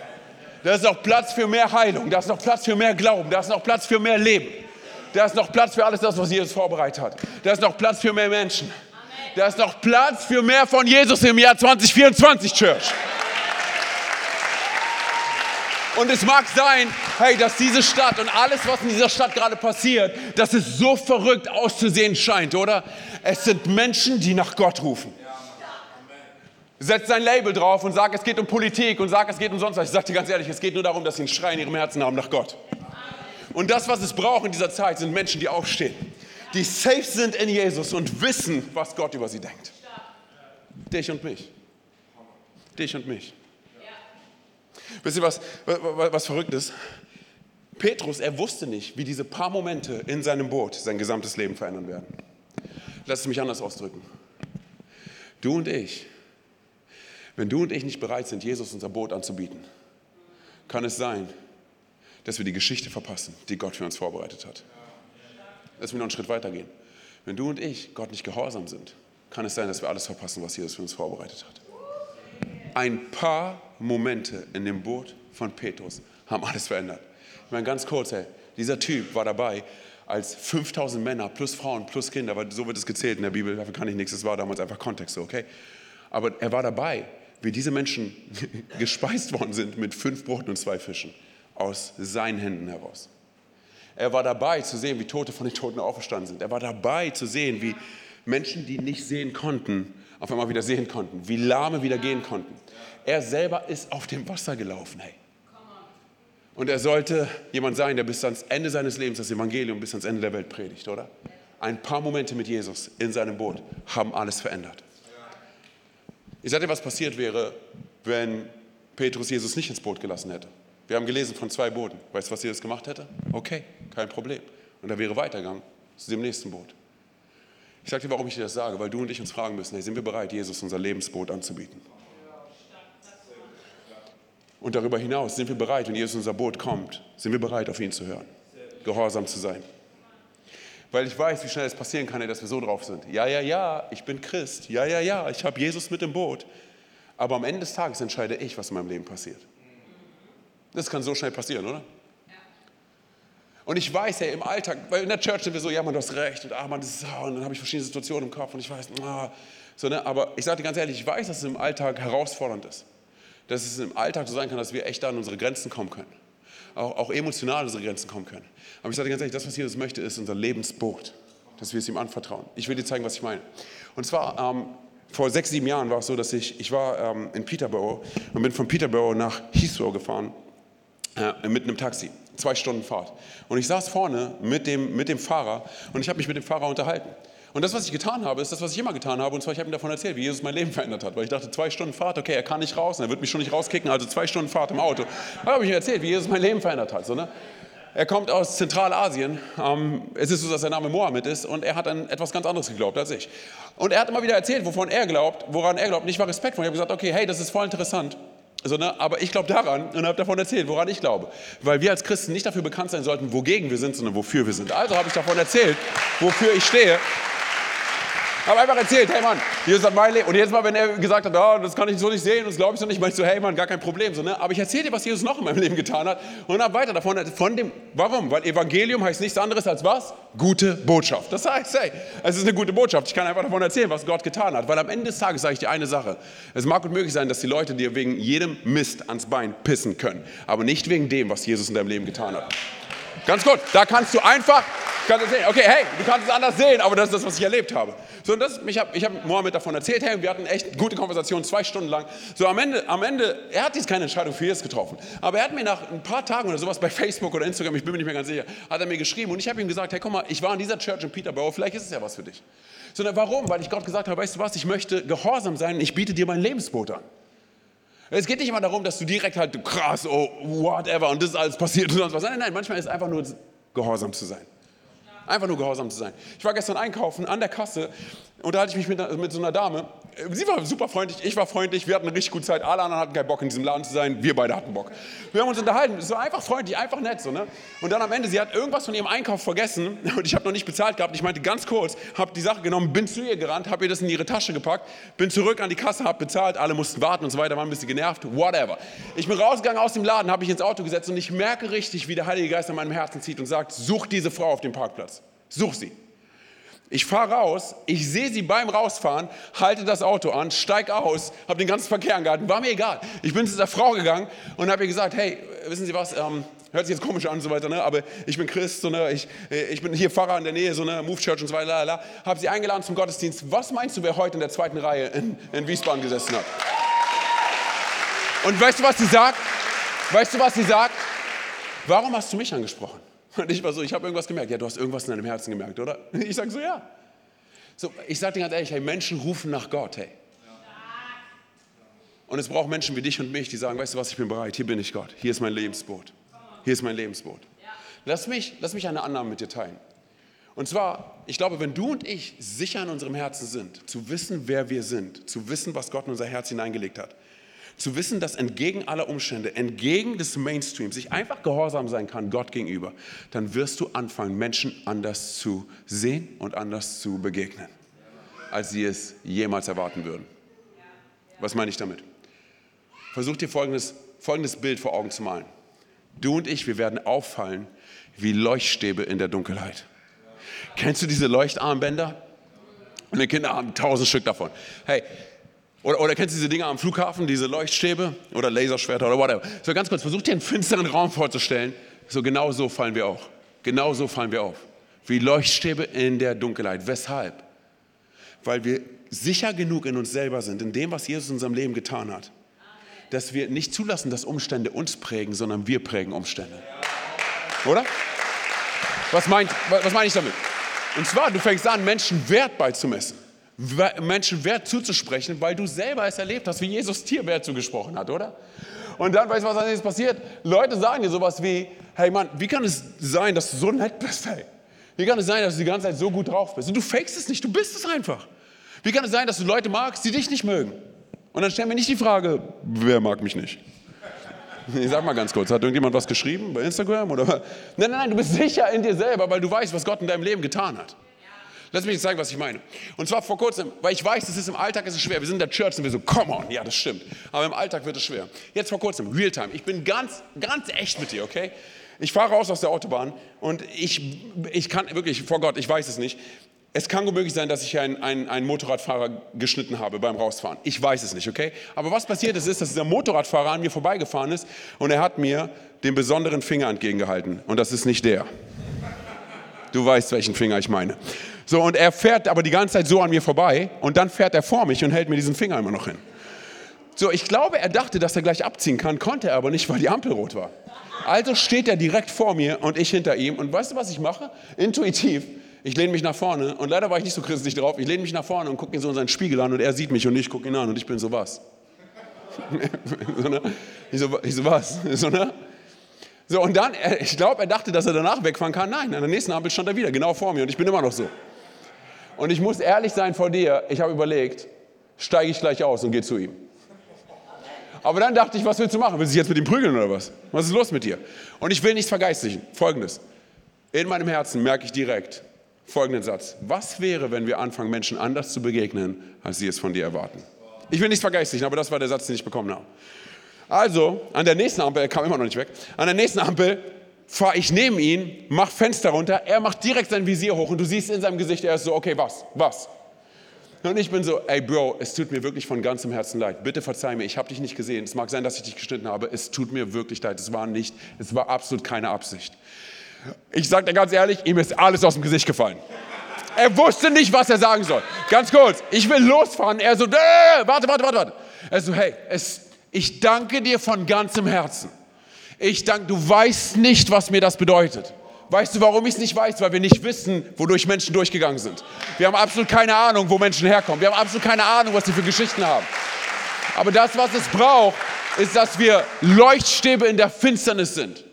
Da ist noch Platz für mehr Heilung. Da ist noch Platz für mehr Glauben. Da ist noch Platz für mehr Leben. Da ist noch Platz für alles das, was Jesus vorbereitet hat. Da ist noch Platz für mehr Menschen. Da ist noch Platz für mehr von Jesus im Jahr 2024, Church. Und es mag sein, hey, dass diese Stadt und alles, was in dieser Stadt gerade passiert, dass es so verrückt auszusehen scheint, oder? Es sind Menschen, die nach Gott rufen. Setz dein Label drauf und sag, es geht um Politik und sag, es geht um sonst was. Ich sag dir ganz ehrlich, es geht nur darum, dass sie einen Schrei in ihrem Herzen haben nach Gott. Und das, was es braucht in dieser Zeit, sind Menschen, die aufstehen, die safe sind in Jesus und wissen, was Gott über sie denkt. Dich und mich. Dich und mich. Wisst ihr, was, was, verrückt ist? Petrus, er wusste nicht, wie diese paar Momente in seinem Boot sein gesamtes Leben verändern werden. Lass es mich anders ausdrücken. Du und ich, wenn du und ich nicht bereit sind, Jesus unser Boot anzubieten, kann es sein, dass wir die Geschichte verpassen, die Gott für uns vorbereitet hat. Lass mich noch einen Schritt weitergehen. Wenn du und ich Gott nicht gehorsam sind, kann es sein, dass wir alles verpassen, was Jesus für uns vorbereitet hat. Ein paar Momente in dem Boot von Petrus haben alles verändert. Ich meine, ganz kurz, hey, dieser Typ war dabei, als 5000 Männer plus Frauen plus Kinder, weil so wird es gezählt in der Bibel, dafür kann ich nichts, das war damals einfach Kontext, okay? Aber er war dabei, wie diese Menschen <laughs> gespeist worden sind mit fünf Broten und zwei Fischen aus seinen Händen heraus. Er war dabei zu sehen, wie Tote von den Toten auferstanden sind. Er war dabei zu sehen, wie Menschen, die nicht sehen konnten, auf einmal wieder sehen konnten, wie Lahme wieder gehen konnten. Er selber ist auf dem Wasser gelaufen, hey. Und er sollte jemand sein, der bis ans Ende seines Lebens das Evangelium bis ans Ende der Welt predigt, oder? Ein paar Momente mit Jesus in seinem Boot haben alles verändert. Ich dir, was passiert wäre, wenn Petrus Jesus nicht ins Boot gelassen hätte. Wir haben gelesen von zwei Booten. Weißt du, was Jesus gemacht hätte? Okay, kein Problem. Und er wäre weitergegangen zu dem nächsten Boot. Ich sage dir, warum ich dir das sage, weil du und ich uns fragen müssen, hey, sind wir bereit, Jesus unser Lebensboot anzubieten? Und darüber hinaus sind wir bereit, wenn Jesus unser Boot kommt, sind wir bereit, auf ihn zu hören, gehorsam zu sein. Weil ich weiß, wie schnell es passieren kann, dass wir so drauf sind. Ja, ja, ja, ich bin Christ. Ja, ja, ja, ich habe Jesus mit im Boot. Aber am Ende des Tages entscheide ich, was in meinem Leben passiert. Das kann so schnell passieren, oder? Und ich weiß ja im Alltag, weil in der Church sind wir so, ja, man, du hast recht und ah, man, das ist, ah, und dann habe ich verschiedene Situationen im Kopf und ich weiß, ah, so, ne? aber ich sage dir ganz ehrlich, ich weiß, dass es im Alltag herausfordernd ist. Dass es im Alltag so sein kann, dass wir echt an unsere Grenzen kommen können. Auch, auch emotional an unsere Grenzen kommen können. Aber ich sage dir ganz ehrlich, das, was Jesus möchte, ist unser Lebensboot, dass wir es ihm anvertrauen. Ich will dir zeigen, was ich meine. Und zwar, ähm, vor sechs, sieben Jahren war es so, dass ich, ich war ähm, in Peterborough und bin von Peterborough nach Heathrow gefahren äh, mit einem Taxi zwei Stunden Fahrt. Und ich saß vorne mit dem, mit dem Fahrer und ich habe mich mit dem Fahrer unterhalten. Und das, was ich getan habe, ist das, was ich immer getan habe. Und zwar, ich habe ihm davon erzählt, wie Jesus mein Leben verändert hat. Weil ich dachte, zwei Stunden Fahrt, okay, er kann nicht raus, er wird mich schon nicht rauskicken, also zwei Stunden Fahrt im Auto. Da habe ich ihm erzählt, wie Jesus mein Leben verändert hat. So, ne? Er kommt aus Zentralasien. Ähm, es ist so, dass sein Name Mohammed ist und er hat an etwas ganz anderes geglaubt als ich. Und er hat immer wieder erzählt, wovon er glaubt, woran er glaubt. Und ich war respektvoll. Ich habe gesagt, okay, hey, das ist voll interessant. So, ne? Aber ich glaube daran und habe davon erzählt, woran ich glaube. Weil wir als Christen nicht dafür bekannt sein sollten, wogegen wir sind, sondern wofür wir sind. Also habe ich davon erzählt, wofür ich stehe. Habe einfach erzählt, hey Mann, Jesus hat mein Leben. Und jedes Mal, wenn er gesagt hat, oh, das kann ich so nicht sehen, das glaube ich so nicht, ich so, hey Mann, gar kein Problem. So, ne? Aber ich erzähle dir, was Jesus noch in meinem Leben getan hat und habe weiter davon, von dem, warum? Weil Evangelium heißt nichts anderes als was? Gute Botschaft. Das heißt, hey, es ist eine gute Botschaft. Ich kann einfach davon erzählen, was Gott getan hat. Weil am Ende des Tages sage ich dir eine Sache. Es mag gut möglich sein, dass die Leute dir wegen jedem Mist ans Bein pissen können. Aber nicht wegen dem, was Jesus in deinem Leben getan hat. Ganz gut, da kannst du einfach, kannst du sehen, okay, hey, du kannst es anders sehen, aber das ist das, was ich erlebt habe. So, das, ich habe ich hab Mohammed davon erzählt, hey, wir hatten echt gute Konversation, zwei Stunden lang. So, am Ende, am Ende, er hat jetzt keine Entscheidung für Jesus getroffen, aber er hat mir nach ein paar Tagen oder sowas bei Facebook oder Instagram, ich bin mir nicht mehr ganz sicher, hat er mir geschrieben und ich habe ihm gesagt, hey, guck mal, ich war in dieser Church in Peterborough, vielleicht ist es ja was für dich. Sondern warum? Weil ich Gott gesagt habe, weißt du was, ich möchte gehorsam sein und ich biete dir mein Lebensboot an. Es geht nicht immer darum, dass du direkt halt krass, oh, whatever, und das ist alles passiert und sonst was. Nein, nein, manchmal ist es einfach nur gehorsam zu sein. Einfach nur gehorsam zu sein. Ich war gestern einkaufen an der Kasse unterhalte ich mich mit, mit, so einer Dame. Sie war super freundlich, ich war freundlich, wir hatten eine richtig gute Zeit. Alle anderen hatten keinen Bock, in diesem Laden zu sein, wir beide hatten Bock. Wir haben uns unterhalten, es war einfach freundlich, einfach nett. So, ne? Und dann am Ende, sie hat irgendwas von ihrem Einkauf vergessen <laughs> und ich habe noch nicht bezahlt gehabt. Ich meinte ganz kurz, habe die Sache genommen, bin zu ihr gerannt, habe ihr das in ihre Tasche gepackt, bin zurück an die Kasse, habe bezahlt, alle mussten warten und so weiter, waren ein bisschen genervt, whatever. Ich bin rausgegangen aus dem Laden, habe mich ins Auto gesetzt und ich merke richtig, wie der Heilige Geist an meinem Herzen zieht und sagt, such diese Frau auf dem Parkplatz. Such sie. Ich fahre raus, ich sehe sie beim Rausfahren, halte das Auto an, steig aus, habe den ganzen Verkehr angehalten, war mir egal. Ich bin zu dieser Frau gegangen und habe ihr gesagt, hey, wissen Sie was, ähm, hört sich jetzt komisch an und so weiter, ne? aber ich bin Christ, so, ne? ich, äh, ich bin hier Pfarrer in der Nähe, so eine Move Church und so weiter, habe sie eingeladen zum Gottesdienst. Was meinst du, wer heute in der zweiten Reihe in, in Wiesbaden gesessen hat? Und weißt du, was sie sagt? Weißt du, was sie sagt? Warum hast du mich angesprochen? Und ich war so, ich habe irgendwas gemerkt. Ja, du hast irgendwas in deinem Herzen gemerkt, oder? <laughs> Ich sage so, ja. So, ich sage dir ganz ehrlich, hey, Menschen rufen nach Gott, hey. Und es braucht Menschen wie dich und mich, die sagen, weißt du was, ich bin bereit, hier bin ich Gott, hier ist mein Lebensboot. Hier ist mein Lebensboot. Lass mich, lass mich eine Annahme mit dir teilen. Und zwar, ich glaube, wenn du und ich sicher in unserem Herzen sind, zu wissen, wer wir sind, zu wissen, was Gott in unser Herz hineingelegt hat, zu wissen, dass entgegen aller Umstände, entgegen des Mainstreams, ich einfach gehorsam sein kann Gott gegenüber, dann wirst du anfangen, Menschen anders zu sehen und anders zu begegnen, als sie es jemals erwarten würden. Was meine ich damit? Versuch dir folgendes, folgendes Bild vor Augen zu malen. Du und ich, wir werden auffallen wie Leuchtstäbe in der Dunkelheit. Kennst du diese Leuchtarmbänder? Und die Kinder haben tausend Stück davon. Hey, oder, oder kennst du diese Dinger am Flughafen, diese Leuchtstäbe oder Laserschwerter oder whatever. So ganz kurz, versuch dir einen finsteren Raum vorzustellen. So genau so fallen wir auch. Genau so fallen wir auf. Wie Leuchtstäbe in der Dunkelheit. Weshalb? Weil wir sicher genug in uns selber sind, in dem, was Jesus in unserem Leben getan hat, dass wir nicht zulassen, dass Umstände uns prägen, sondern wir prägen Umstände. Oder? Was, meint, was meine ich damit? Und zwar, du fängst an, Menschen Wert beizumessen. Menschen Wert zuzusprechen, weil du selber es erlebt hast, wie Jesus dir Wert zugesprochen hat, oder? Und dann, weißt du, was als nächstes passiert? Leute sagen dir sowas wie, hey Mann, wie kann es sein, dass du so nett bist, hey? Wie kann es sein, dass du die ganze Zeit so gut drauf bist? Und du fakest es nicht, du bist es einfach. Wie kann es sein, dass du Leute magst, die dich nicht mögen? Und dann stellen wir nicht die Frage, wer mag mich nicht? Sag mal ganz kurz, hat irgendjemand was geschrieben bei Instagram? Oder? Nein, nein, nein, du bist sicher in dir selber, weil du weißt, was Gott in deinem Leben getan hat. Lass mich jetzt sagen, was ich meine. Und zwar vor kurzem, weil ich weiß, es ist im Alltag ist es schwer. Wir sind in der Church und wir so, come on, ja, das stimmt. Aber im Alltag wird es schwer. Jetzt vor kurzem, Realtime. Ich bin ganz, ganz echt mit dir, okay? Ich fahre raus aus der Autobahn und ich, ich kann wirklich, vor Gott, ich weiß es nicht. Es kann gut möglich sein, dass ich einen, einen, einen Motorradfahrer geschnitten habe beim Rausfahren. Ich weiß es nicht, okay? Aber was passiert ist, ist, dass dieser Motorradfahrer an mir vorbeigefahren ist und er hat mir den besonderen Finger entgegengehalten. Und das ist nicht der. Du weißt, welchen Finger ich meine. So, und er fährt aber die ganze Zeit so an mir vorbei und dann fährt er vor mich und hält mir diesen Finger immer noch hin. So, ich glaube, er dachte, dass er gleich abziehen kann, konnte er aber nicht, weil die Ampel rot war. Also steht er direkt vor mir und ich hinter ihm. Und weißt du, was ich mache? Intuitiv. Ich lehne mich nach vorne und leider war ich nicht so christlich drauf. Ich lehne mich nach vorne und gucke ihn so in seinen Spiegel an und er sieht mich und ich gucke ihn an und ich bin so was. <laughs> so, ne? ich, so, ich so was. <laughs> So, ne? so und dann, ich glaube, er dachte, dass er danach wegfahren kann. Nein, an der nächsten Ampel stand er wieder, genau vor mir und ich bin immer noch so. Und ich muss ehrlich sein vor dir, ich habe überlegt, steige ich gleich aus und gehe zu ihm. Aber dann dachte ich, was willst du machen? Willst du dich jetzt mit ihm prügeln oder was? Was ist los mit dir? Und ich will nichts vergeistigen. Folgendes. In meinem Herzen merke ich direkt folgenden Satz. Was wäre, wenn wir anfangen, Menschen anders zu begegnen, als sie es von dir erwarten? Ich will nichts vergeistigen, aber das war der Satz, den ich bekommen habe. Also, an der nächsten Ampel, er kam immer noch nicht weg, an der nächsten Ampel fahre ich neben ihn, mache Fenster runter, er macht direkt sein Visier hoch und du siehst in seinem Gesicht, er ist so, okay, was, was? Und ich bin so, ey Bro, es tut mir wirklich von ganzem Herzen leid. Bitte verzeih mir, ich habe dich nicht gesehen. Es mag sein, dass ich dich geschnitten habe. Es tut mir wirklich leid. Es war nicht, es war absolut keine Absicht. Ich sage dir ganz ehrlich, ihm ist alles aus dem Gesicht gefallen. Er wusste nicht, was er sagen soll. Ganz kurz, ich will losfahren. Er so, äh, warte, warte, warte, warte. Er so, hey, es, ich danke dir von ganzem Herzen. Ich danke, du weißt nicht, was mir das bedeutet. Weißt du, warum ich es nicht weiß? Weil wir nicht wissen, wodurch Menschen durchgegangen sind. Wir haben absolut keine Ahnung, wo Menschen herkommen. Wir haben absolut keine Ahnung, was sie für Geschichten haben. Aber das, was es braucht, ist, dass wir Leuchtstäbe in der Finsternis sind.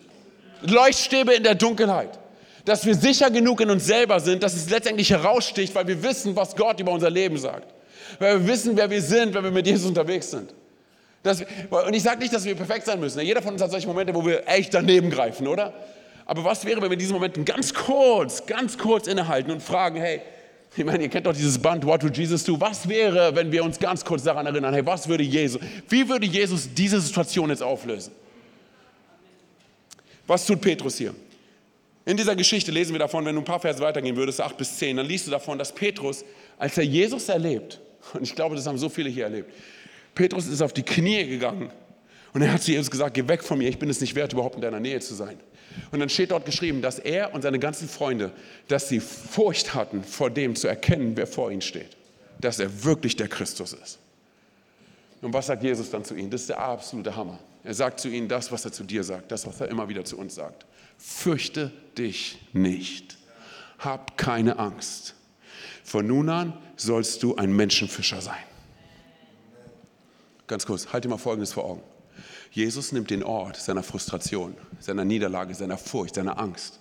Leuchtstäbe in der Dunkelheit. Dass wir sicher genug in uns selber sind, dass es letztendlich heraussticht, weil wir wissen, was Gott über unser Leben sagt. Weil wir wissen, wer wir sind, wenn wir mit Jesus unterwegs sind. Das, und ich sage nicht, dass wir perfekt sein müssen. Jeder von uns hat solche Momente, wo wir echt daneben greifen, oder? Aber was wäre, wenn wir in diesen Momenten ganz kurz, ganz kurz innehalten und fragen, hey, ich meine, ihr kennt doch dieses Band, What would Jesus do? Was wäre, wenn wir uns ganz kurz daran erinnern, hey, was würde Jesus, wie würde Jesus diese Situation jetzt auflösen? Was tut Petrus hier? In dieser Geschichte lesen wir davon, wenn du ein paar Verse weitergehen würdest, 8 bis 10, dann liest du davon, dass Petrus, als er Jesus erlebt, und ich glaube, das haben so viele hier erlebt, Petrus ist auf die Knie gegangen und er hat zu Jesus gesagt, geh weg von mir, ich bin es nicht wert, überhaupt in deiner Nähe zu sein. Und dann steht dort geschrieben, dass er und seine ganzen Freunde, dass sie Furcht hatten, vor dem zu erkennen, wer vor ihnen steht. Dass er wirklich der Christus ist. Und was sagt Jesus dann zu ihnen? Das ist der absolute Hammer. Er sagt zu ihnen das, was er zu dir sagt, das, was er immer wieder zu uns sagt. Fürchte dich nicht. Hab keine Angst. Von nun an sollst du ein Menschenfischer sein. Ganz kurz, halte mal Folgendes vor Augen. Jesus nimmt den Ort seiner Frustration, seiner Niederlage, seiner Furcht, seiner Angst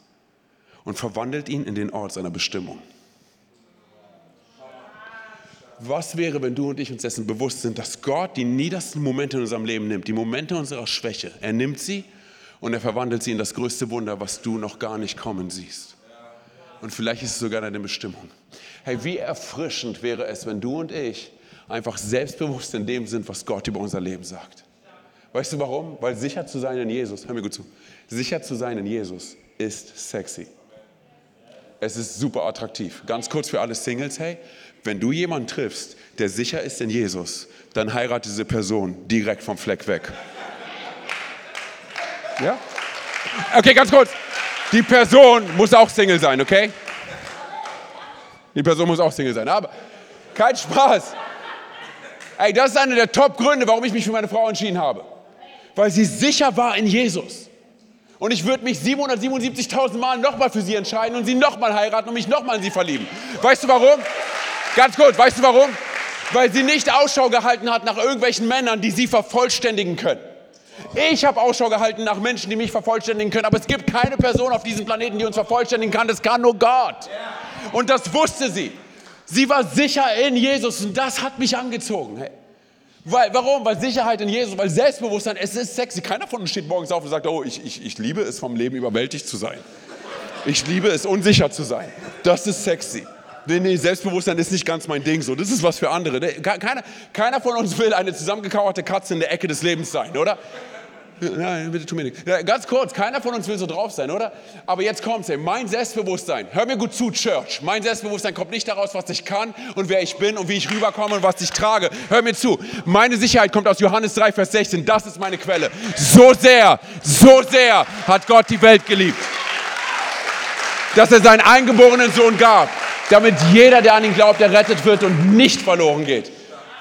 und verwandelt ihn in den Ort seiner Bestimmung. Was wäre, wenn du und ich uns dessen bewusst sind, dass Gott die niedersten Momente in unserem Leben nimmt, die Momente unserer Schwäche, er nimmt sie und er verwandelt sie in das größte Wunder, was du noch gar nicht kommen siehst. Und vielleicht ist es sogar deine Bestimmung. Hey, wie erfrischend wäre es, wenn du und ich einfach selbstbewusst in dem sind, was Gott über unser Leben sagt. Weißt du warum? Weil sicher zu sein in Jesus, hör mir gut zu, sicher zu sein in Jesus ist sexy. Es ist super attraktiv. Ganz kurz für alle Singles, hey, wenn du jemanden triffst, der sicher ist in Jesus, dann heirate diese Person direkt vom Fleck weg. Ja? Okay, ganz kurz. Die Person muss auch Single sein, okay? Die Person muss auch Single sein. Aber kein Spaß. Ey, das ist einer der Top-Gründe, warum ich mich für meine Frau entschieden habe weil sie sicher war in Jesus. Und ich würde mich 777.000 Mal nochmal für sie entscheiden und sie nochmal heiraten und mich nochmal in sie verlieben. Weißt du warum? Ganz kurz, weißt du warum? Weil sie nicht Ausschau gehalten hat nach irgendwelchen Männern, die sie vervollständigen können. Ich habe Ausschau gehalten nach Menschen, die mich vervollständigen können, aber es gibt keine Person auf diesem Planeten, die uns vervollständigen kann. Das kann nur Gott. Und das wusste sie. Sie war sicher in Jesus und das hat mich angezogen. Hey. Weil, warum? Weil Sicherheit in Jesus, weil Selbstbewusstsein, es ist sexy. Keiner von uns steht morgens auf und sagt, oh, ich, ich, ich liebe es, vom Leben überwältigt zu sein. Ich liebe es, unsicher zu sein. Das ist sexy. Nee, nee, Selbstbewusstsein ist nicht ganz mein Ding so. Das ist was für andere. Keiner, keiner von uns will eine zusammengekauerte Katze in der Ecke des Lebens sein, oder? Nein, bitte tu mir nichts. Ja, ganz kurz, keiner von uns will so drauf sein, oder? Aber jetzt kommt's, ey. Mein Selbstbewusstsein, hör mir gut zu, Church. Mein Selbstbewusstsein kommt nicht daraus, was ich kann und wer ich bin und wie ich rüberkomme und was ich trage. Hör mir zu. Meine Sicherheit kommt aus Johannes 3, Vers 16. Das ist meine Quelle. So sehr, so sehr hat Gott die Welt geliebt, dass er seinen eingeborenen Sohn gab, damit jeder, der an ihn glaubt, errettet wird und nicht verloren geht.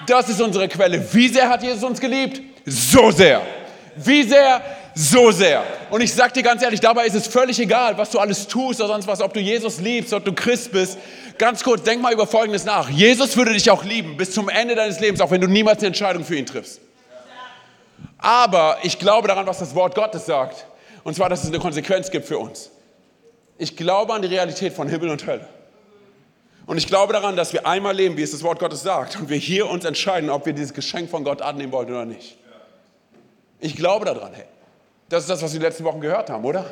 Das ist unsere Quelle. Wie sehr hat Jesus uns geliebt? So sehr. Wie sehr? So sehr. Und ich sag dir ganz ehrlich, dabei ist es völlig egal, was du alles tust oder sonst was, ob du Jesus liebst, ob du Christ bist. Ganz kurz, denk mal über Folgendes nach. Jesus würde dich auch lieben bis zum Ende deines Lebens, auch wenn du niemals eine Entscheidung für ihn triffst. Aber ich glaube daran, was das Wort Gottes sagt. Und zwar, dass es eine Konsequenz gibt für uns. Ich glaube an die Realität von Himmel und Hölle. Und ich glaube daran, dass wir einmal leben, wie es das Wort Gottes sagt, und wir hier uns entscheiden, ob wir dieses Geschenk von Gott annehmen wollen oder nicht. Ich glaube daran, hey. Das ist das, was wir die letzten Wochen gehört haben, oder?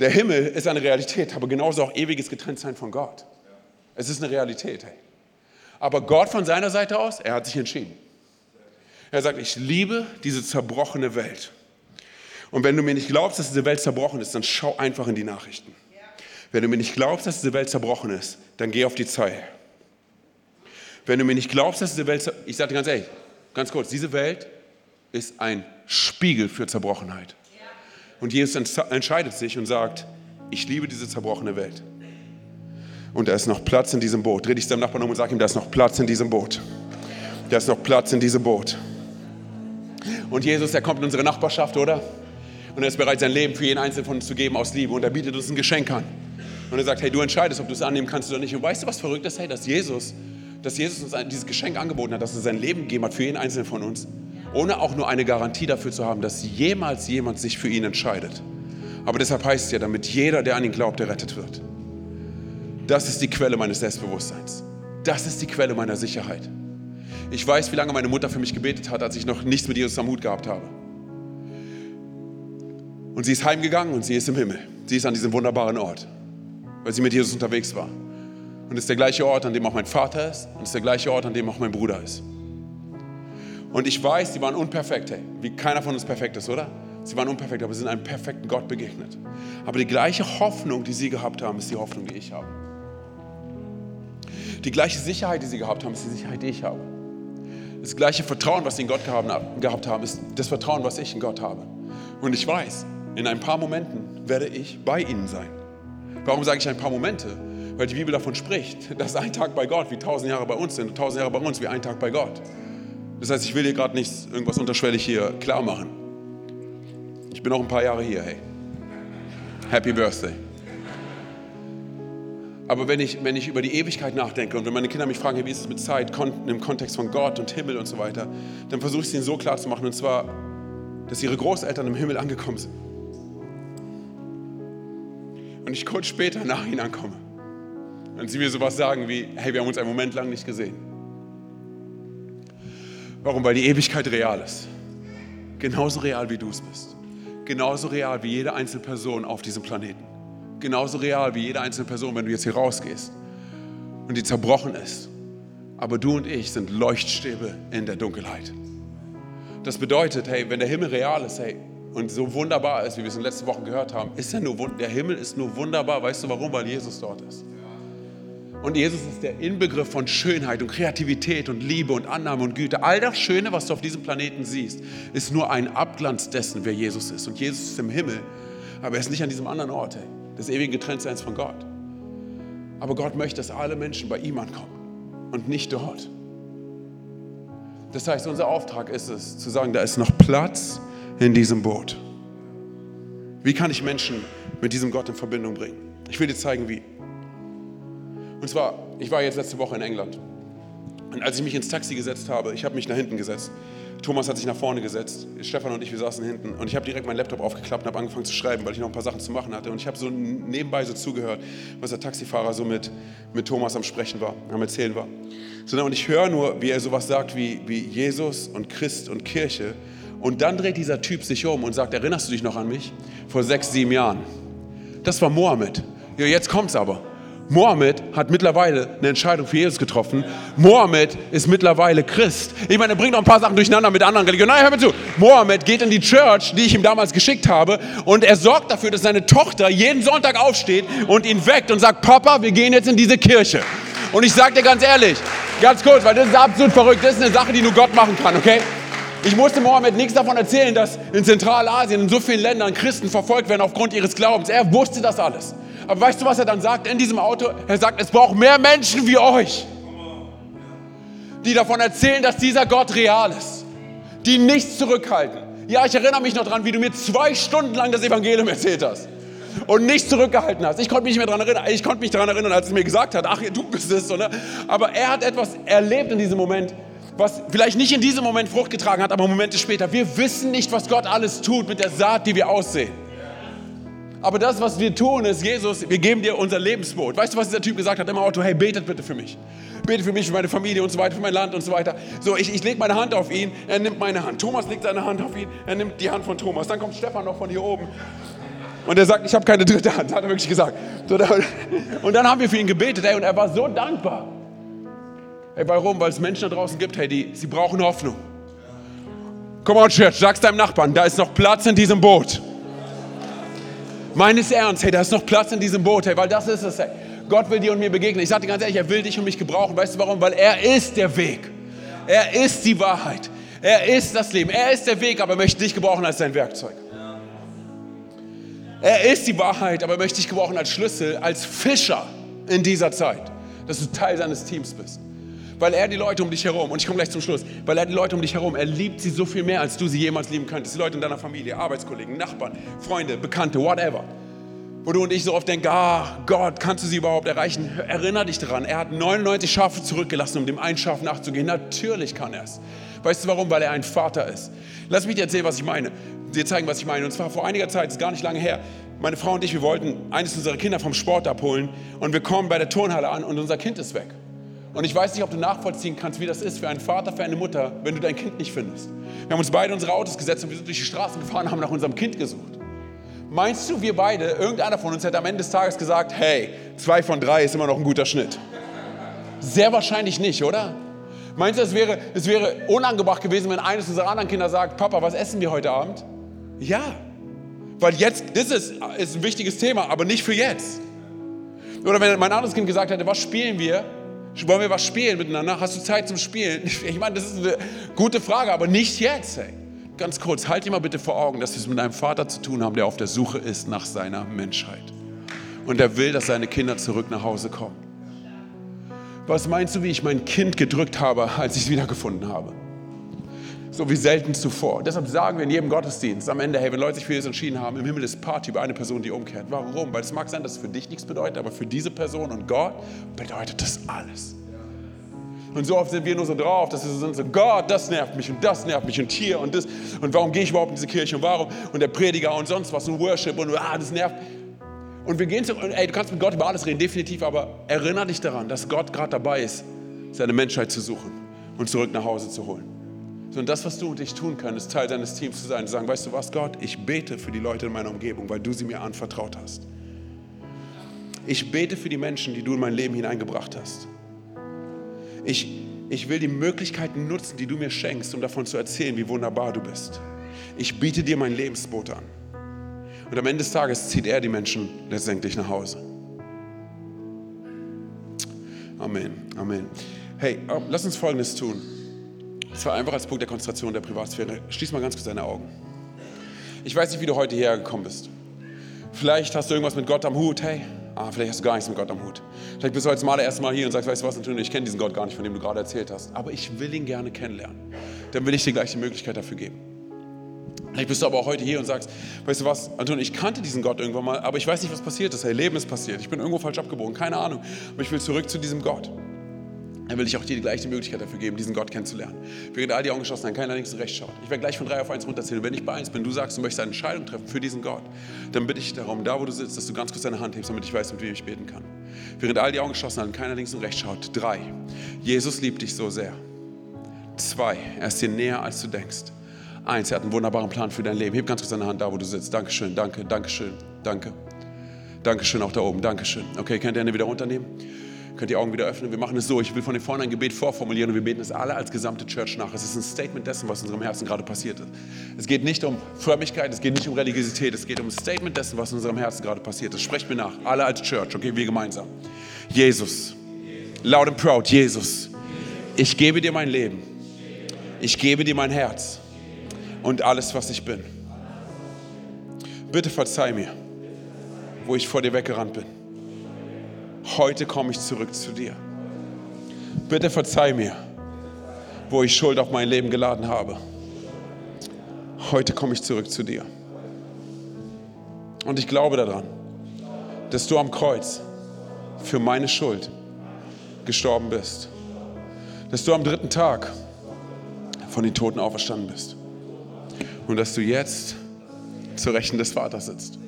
Der Himmel ist eine Realität, aber genauso auch ewiges Getrenntsein von Gott. Es ist eine Realität, hey. Aber Gott von seiner Seite aus, er hat sich entschieden. Er sagt, ich liebe diese zerbrochene Welt. Und wenn du mir nicht glaubst, dass diese Welt zerbrochen ist, dann schau einfach in die Nachrichten. Wenn du mir nicht glaubst, dass diese Welt zerbrochen ist, dann geh auf die Zeile. Wenn du mir nicht glaubst, dass diese Welt, ich sage dir ganz ehrlich, ganz kurz, diese Welt ist ein Spiegel für Zerbrochenheit. Und Jesus entscheidet sich und sagt, ich liebe diese zerbrochene Welt. Und da ist noch Platz in diesem Boot. Dreh dich deinem Nachbarn um und sag ihm, da ist noch Platz in diesem Boot. Da ist noch Platz in diesem Boot. Und Jesus, er kommt in unsere Nachbarschaft, oder? Und er ist bereit, sein Leben für jeden Einzelnen von uns zu geben aus Liebe. Und er bietet uns ein Geschenk an. Und er sagt, hey, du entscheidest, ob du es annehmen kannst oder nicht. Und weißt du, was verrückt ist? Hey, dass Jesus, dass Jesus uns dieses Geschenk angeboten hat, dass er sein Leben gegeben hat für jeden Einzelnen von uns ohne auch nur eine Garantie dafür zu haben, dass jemals jemand sich für ihn entscheidet. Aber deshalb heißt es ja, damit jeder, der an ihn glaubt, errettet wird. Das ist die Quelle meines Selbstbewusstseins. Das ist die Quelle meiner Sicherheit. Ich weiß, wie lange meine Mutter für mich gebetet hat, als ich noch nichts mit Jesus am Hut gehabt habe. Und sie ist heimgegangen und sie ist im Himmel. Sie ist an diesem wunderbaren Ort, weil sie mit Jesus unterwegs war. Und es ist der gleiche Ort, an dem auch mein Vater ist und es ist der gleiche Ort, an dem auch mein Bruder ist. Und ich weiß, sie waren unperfekt, hey, wie keiner von uns perfekt ist, oder? Sie waren unperfekt, aber sie sind einem perfekten Gott begegnet. Aber die gleiche Hoffnung, die sie gehabt haben, ist die Hoffnung, die ich habe. Die gleiche Sicherheit, die sie gehabt haben, ist die Sicherheit, die ich habe. Das gleiche Vertrauen, was sie in Gott gehabt haben, ist das Vertrauen, was ich in Gott habe. Und ich weiß, in ein paar Momenten werde ich bei ihnen sein. Warum sage ich ein paar Momente? Weil die Bibel davon spricht, <laughs> dass ein Tag bei Gott wie tausend Jahre bei uns sind tausend Jahre bei uns wie ein Tag bei Gott. Das heißt, ich will dir gerade nichts, irgendwas unterschwellig hier klar machen. Ich bin noch ein paar Jahre hier, hey. Happy Birthday. Aber wenn ich, wenn ich über die Ewigkeit nachdenke und wenn meine Kinder mich fragen, wie ist es mit Zeit im Kontext von Gott und Himmel und so weiter, dann versuche ich es ihnen so klar zu machen, und zwar, dass ihre Großeltern im Himmel angekommen sind. Und ich kurz später nach ihnen ankomme. Und sie mir sowas sagen wie, hey, wir haben uns einen Moment lang nicht gesehen. Warum? Weil die Ewigkeit real ist. Genauso real wie du es bist. Genauso real wie jede einzelne Person auf diesem Planeten. Genauso real wie jede einzelne Person, wenn du jetzt hier rausgehst und die zerbrochen ist. Aber du und ich sind Leuchtstäbe in der Dunkelheit. Das bedeutet, hey, wenn der Himmel real ist, hey, und so wunderbar ist, wie wir es in den letzten Wochen gehört haben, ist er nur, der Himmel ist nur wunderbar. Weißt du warum? Weil Jesus dort ist. Und Jesus ist der Inbegriff von Schönheit und Kreativität und Liebe und Annahme und Güte. All das Schöne, was du auf diesem Planeten siehst, ist nur ein Abglanz dessen, wer Jesus ist. Und Jesus ist im Himmel, aber er ist nicht an diesem anderen Ort, des ewigen Getrenntseins von Gott. Aber Gott möchte, dass alle Menschen bei ihm ankommen und nicht dort. Das heißt, unser Auftrag ist es, zu sagen, da ist noch Platz in diesem Boot. Wie kann ich Menschen mit diesem Gott in Verbindung bringen? Ich will dir zeigen, wie. Und zwar, ich war jetzt letzte Woche in England. Und als ich mich ins Taxi gesetzt habe, ich habe mich nach hinten gesetzt. Thomas hat sich nach vorne gesetzt. Stefan und ich, wir saßen hinten. Und ich habe direkt meinen Laptop aufgeklappt und habe angefangen zu schreiben, weil ich noch ein paar Sachen zu machen hatte. Und ich habe so nebenbei so zugehört, was der Taxifahrer so mit, mit Thomas am Sprechen war, am Erzählen war. Und ich höre nur, wie er sowas sagt wie, wie Jesus und Christ und Kirche. Und dann dreht dieser Typ sich um und sagt, erinnerst du dich noch an mich? Vor sechs, sieben Jahren. Das war Mohammed. Ja, jetzt kommt's aber. Mohammed hat mittlerweile eine Entscheidung für Jesus getroffen. Mohammed ist mittlerweile Christ. Ich meine, er bringt noch ein paar Sachen durcheinander mit anderen Religionen. Nein, hör mir zu. Mohammed geht in die Church, die ich ihm damals geschickt habe, und er sorgt dafür, dass seine Tochter jeden Sonntag aufsteht und ihn weckt und sagt, Papa, wir gehen jetzt in diese Kirche. Und ich sage dir ganz ehrlich, ganz kurz, weil das ist absolut verrückt, das ist eine Sache, die nur Gott machen kann, okay? Ich musste Mohammed nichts davon erzählen, dass in Zentralasien, in so vielen Ländern Christen verfolgt werden aufgrund ihres Glaubens. Er wusste das alles. Aber weißt du, was er dann sagt in diesem Auto? Er sagt, es braucht mehr Menschen wie euch, die davon erzählen, dass dieser Gott real ist, die nichts zurückhalten. Ja, ich erinnere mich noch daran, wie du mir zwei Stunden lang das Evangelium erzählt hast und nichts zurückgehalten hast. Ich konnte mich nicht mehr daran erinnern. Ich konnte mich daran erinnern, als er mir gesagt hat, ach, du bist es. Oder? Aber er hat etwas erlebt in diesem Moment, was vielleicht nicht in diesem Moment Frucht getragen hat, aber Momente später. Wir wissen nicht, was Gott alles tut mit der Saat, die wir aussehen. Aber das, was wir tun, ist, Jesus, wir geben dir unser Lebensboot. Weißt du, was dieser Typ gesagt hat im Auto? Hey, betet bitte für mich. Bete für mich, für meine Familie und so weiter, für mein Land und so weiter. So, ich, ich lege meine Hand auf ihn, er nimmt meine Hand. Thomas legt seine Hand auf ihn, er nimmt die Hand von Thomas. Dann kommt Stefan noch von hier oben. Und er sagt, ich habe keine dritte Hand, hat er wirklich gesagt. Und dann haben wir für ihn gebetet, ey, und er war so dankbar. Hey, warum? Weil es Menschen da draußen gibt, hey, die, sie brauchen Hoffnung. Komm on, Church, sag's deinem Nachbarn, da ist noch Platz in diesem Boot meines Ernst, hey, da ist noch Platz in diesem Boot, hey, weil das ist es, hey. Gott will dir und mir begegnen. Ich sage dir ganz ehrlich, er will dich und mich gebrauchen. Weißt du warum? Weil er ist der Weg. Er ist die Wahrheit. Er ist das Leben. Er ist der Weg, aber er möchte dich gebrauchen als sein Werkzeug. Er ist die Wahrheit, aber er möchte dich gebrauchen als Schlüssel, als Fischer in dieser Zeit, dass du Teil seines Teams bist. Weil er die Leute um dich herum, und ich komme gleich zum Schluss, weil er die Leute um dich herum, er liebt sie so viel mehr, als du sie jemals lieben könntest. Die Leute in deiner Familie, Arbeitskollegen, Nachbarn, Freunde, Bekannte, whatever. Wo du und ich so oft denken, ah, Gott, kannst du sie überhaupt erreichen? Erinner dich daran, er hat 99 Schafe zurückgelassen, um dem einen Schaf nachzugehen. Natürlich kann er es. Weißt du warum? Weil er ein Vater ist. Lass mich dir erzählen, was ich meine. Dir zeigen, was ich meine. Und zwar vor einiger Zeit, ist gar nicht lange her, meine Frau und ich, wir wollten eines unserer Kinder vom Sport abholen und wir kommen bei der Turnhalle an und unser Kind ist weg. Und ich weiß nicht, ob du nachvollziehen kannst, wie das ist für einen Vater, für eine Mutter, wenn du dein Kind nicht findest. Wir haben uns beide in unsere Autos gesetzt und wir sind durch die Straßen gefahren und haben nach unserem Kind gesucht. Meinst du, wir beide, irgendeiner von uns hätte am Ende des Tages gesagt, hey, zwei von drei ist immer noch ein guter Schnitt? Sehr wahrscheinlich nicht, oder? Meinst du, es wäre, es wäre unangebracht gewesen, wenn eines unserer anderen Kinder sagt, Papa, was essen wir heute Abend? Ja, weil jetzt, das ist, ist ein wichtiges Thema, aber nicht für jetzt. Oder wenn mein anderes Kind gesagt hätte, was spielen wir? Wollen wir was spielen miteinander? Hast du Zeit zum Spielen? <laughs> Ich meine, das ist eine gute Frage, aber nicht jetzt. Hey. Ganz kurz, halt dir mal bitte vor Augen, dass wir es mit einem Vater zu tun haben, der auf der Suche ist nach seiner Menschheit. Und er will, dass seine Kinder zurück nach Hause kommen. Was meinst du, wie ich mein Kind gedrückt habe, als ich es wiedergefunden habe? So wie selten zuvor. Deshalb sagen wir in jedem Gottesdienst am Ende, hey, wenn Leute sich für Jesus entschieden haben, im Himmel ist Party über eine Person, die umkehrt. Warum? Weil es mag sein, dass es für dich nichts bedeutet, aber für diese Person und Gott bedeutet das alles. Und so oft sind wir nur so drauf, dass wir so sind, so Gott, das nervt mich und das nervt mich und hier und das und warum gehe ich überhaupt in diese Kirche und warum und der Prediger und sonst was und Worship und ah, das nervt. Und wir gehen zu, ey, du kannst mit Gott über alles reden, definitiv, aber erinnere dich daran, dass Gott gerade dabei ist, seine Menschheit zu suchen und zurück nach Hause zu holen. Sondern das, was du und ich tun können, ist Teil deines Teams zu sein und sagen, weißt du was, Gott, ich bete für die Leute in meiner Umgebung, weil du sie mir anvertraut hast. Ich bete für die Menschen, die du in mein Leben hineingebracht hast. Ich, ich will die Möglichkeiten nutzen, die du mir schenkst, um davon zu erzählen, wie wunderbar du bist. Ich biete dir mein Lebensboot an. Und am Ende des Tages zieht er die Menschen letztendlich nach Hause. Amen, Amen. Hey, ähm, lass uns Folgendes tun. Das war einfach als Punkt der Konzentration der Privatsphäre. Schließ mal ganz kurz deine Augen. Ich weiß nicht, wie du heute hierher gekommen bist. Vielleicht hast du irgendwas mit Gott am Hut. Hey, ah, vielleicht hast du gar nichts mit Gott am Hut. Vielleicht bist du heute mal das erste Mal hier und sagst, weißt du was, natürlich, ich kenne diesen Gott gar nicht, von dem du gerade erzählt hast. Aber ich will ihn gerne kennenlernen. Dann will ich dir gleich die Möglichkeit dafür geben. Vielleicht bist du aber auch heute hier und sagst, weißt du was, Anton, ich kannte diesen Gott irgendwann mal, aber ich weiß nicht, was passiert ist. Hey, Leben ist passiert. Ich bin irgendwo falsch abgebogen, keine Ahnung. Aber ich will zurück zu diesem Gott. Dann will ich auch dir die gleiche Möglichkeit dafür geben, diesen Gott kennenzulernen. Während all die Augen geschlossen haben, keiner links und rechts schaut. Ich werde gleich von drei auf eins runterzählen. Wenn ich bei eins bin, du sagst, du möchtest eine Entscheidung treffen für diesen Gott, dann bitte ich darum, da wo du sitzt, dass du ganz kurz deine Hand hebst, damit ich weiß, mit wem ich beten kann. Während all die Augen geschlossen haben, keiner links und rechts schaut. Drei, Jesus liebt dich so sehr. Zwei, er ist dir näher, als du denkst. Eins, er hat einen wunderbaren Plan für dein Leben. Heb ganz kurz deine Hand da, wo du sitzt. Dankeschön, danke, Dankeschön, danke. Dankeschön auch da oben, Dankeschön. Okay, könnt ihr Hände wieder runternehmen? Könnt die Augen wieder öffnen. Wir machen es so. Ich will von vorne ein Gebet vorformulieren und wir beten es alle als gesamte Church nach. Es ist ein Statement dessen, was in unserem Herzen gerade passiert ist. Es geht nicht um Frömmigkeit, es geht nicht um Religiosität, es geht um ein Statement dessen, was in unserem Herzen gerade passiert ist. Sprecht mir nach. Alle als Church, okay, wir gemeinsam. Jesus, loud and proud, Jesus, ich gebe dir mein Leben. Ich gebe dir mein Herz und alles, was ich bin. Bitte verzeih mir, wo ich vor dir weggerannt bin heute komme ich zurück zu dir. Bitte verzeih mir, wo ich Schuld auf mein Leben geladen habe. Heute komme ich zurück zu dir. Und ich glaube daran, dass du am Kreuz für meine Schuld gestorben bist. Dass du am dritten Tag von den Toten auferstanden bist. Und dass du jetzt zur Rechten des Vaters sitzt.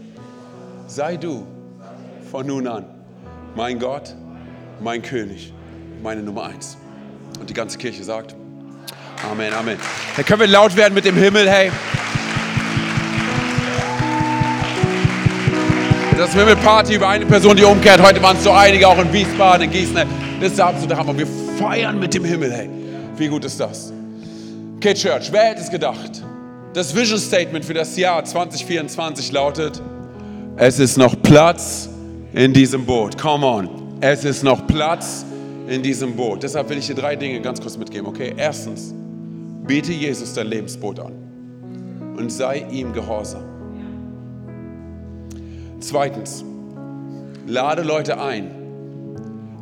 Sei du von nun an mein Gott, mein König, meine Nummer eins. Und die ganze Kirche sagt, Amen, Amen. Dann können wir laut werden mit dem Himmel, hey. Das Himmelparty über eine Person, die umkehrt. Heute waren es so einige, auch in Wiesbaden, in Gießen. Das ist der absolute Hammer. Wir feiern mit dem Himmel, hey. Wie gut ist das? Okay, Church, wer hätte es gedacht? Das Vision Statement für das Jahr 2024 lautet, es ist noch Platz in diesem Boot. Come on. Es ist noch Platz in diesem Boot. Deshalb will ich dir drei Dinge ganz kurz mitgeben, okay? Erstens, bete Jesus dein Lebensboot an und sei ihm gehorsam. Zweitens, lade Leute ein,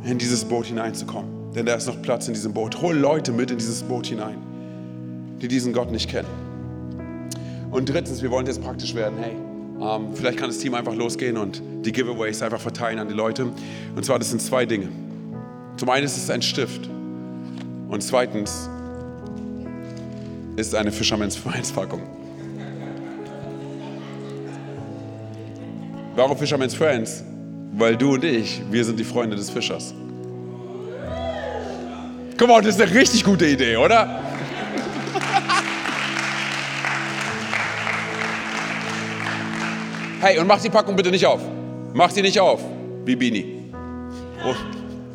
in dieses Boot hineinzukommen, denn da ist noch Platz in diesem Boot. Hol Leute mit in dieses Boot hinein, die diesen Gott nicht kennen. Und drittens, wir wollen jetzt praktisch werden. Hey, ähm, vielleicht kann das Team einfach losgehen und die Giveaways einfach verteilen an die Leute. Und zwar, das sind zwei Dinge. Zum einen ist es ein Stift und zweitens ist es eine Fisherman's Packung. Warum Fisherman's Friends? Weil du und ich, wir sind die Freunde des Fischers. Guck mal, das ist eine richtig gute Idee, oder? Hey, und mach die Packung bitte nicht auf. Mach sie nicht auf, wie Bini. Oh,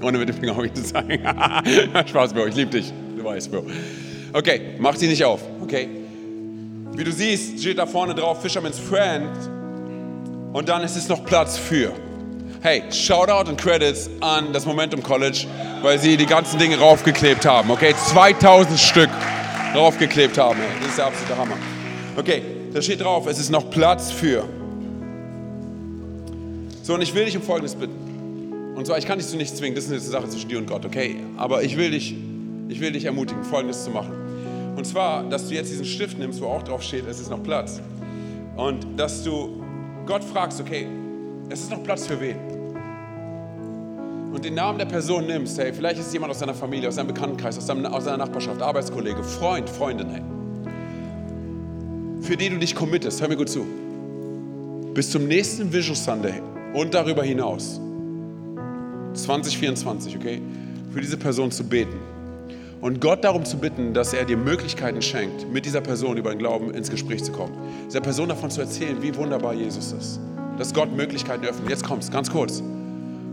ohne mit dem Finger auf mich zu zeigen. <laughs> Spaß, Bro, ich liebe dich. Du weißt, Bro. Okay, mach sie nicht auf, okay? Wie du siehst, steht da vorne drauf Fisherman's Friend. Und dann ist es noch Platz für. Hey, Shoutout und Credits an das Momentum College, weil sie die ganzen Dinge raufgeklebt haben. Okay, 2000 Stück raufgeklebt haben. Das ist der absolute Hammer. Okay, da steht drauf, es ist noch Platz für. So, und ich will dich um Folgendes bitten. Und zwar, ich kann dich zu nichts zwingen, das ist eine Sache zwischen dir und Gott, okay? Aber ich will dich, ich will dich ermutigen, Folgendes zu machen. Und zwar, dass du jetzt diesen Stift nimmst, wo auch drauf steht, es ist noch Platz. Und dass du Gott fragst, okay, es ist noch Platz für wen? Und den Namen der Person nimmst, hey, vielleicht ist es jemand aus deiner Familie, aus deinem Bekanntenkreis, aus, deinem, aus deiner Nachbarschaft, Arbeitskollege, Freund, Freundin, hey. Für die du dich committest, hör mir gut zu. Bis zum nächsten Vision Sunday und darüber hinaus, 2024, okay, für diese Person zu beten und Gott darum zu bitten, dass er dir Möglichkeiten schenkt, mit dieser Person über den Glauben ins Gespräch zu kommen. Dieser Person davon zu erzählen, wie wunderbar Jesus ist. Dass Gott Möglichkeiten öffnet. Jetzt kommt's, ganz kurz.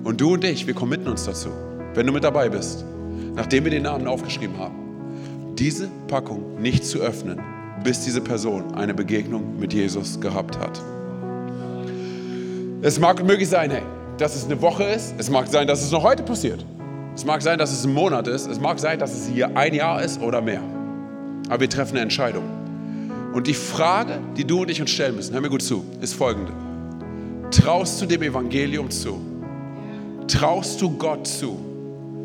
Und du und ich, wir committen uns dazu, wenn du mit dabei bist, nachdem wir den Namen aufgeschrieben haben, diese Packung nicht zu öffnen, bis diese Person eine Begegnung mit Jesus gehabt hat. Es mag möglich sein, hey, dass es eine Woche ist. Es mag sein, dass es noch heute passiert. Es mag sein, dass es ein Monat ist. Es mag sein, dass es hier ein Jahr ist oder mehr. Aber wir treffen eine Entscheidung. Und die Frage, die du und ich uns stellen müssen, hör mir gut zu, ist folgende. Traust du dem Evangelium zu? Traust du Gott zu,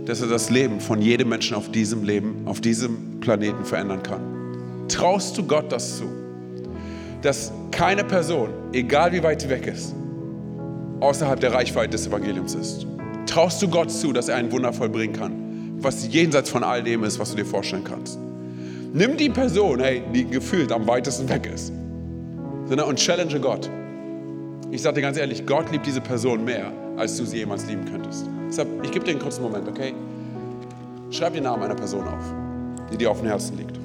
dass er das Leben von jedem Menschen auf diesem Leben, auf diesem Planeten verändern kann? Traust du Gott das zu? Dass keine Person, egal wie weit sie weg ist, außerhalb der Reichweite des Evangeliums ist? Traust du Gott zu, dass er ein Wunder vollbringen kann, was jenseits von all dem ist, was du dir vorstellen kannst. Nimm die Person, hey, die gefühlt am weitesten weg ist. Und challenge Gott. Ich sage dir ganz ehrlich, Gott liebt diese Person mehr, als du sie jemals lieben könntest. Deshalb, ich gebe dir einen kurzen Moment, okay? Schreib den Namen einer Person auf, die dir auf dem Herzen liegt.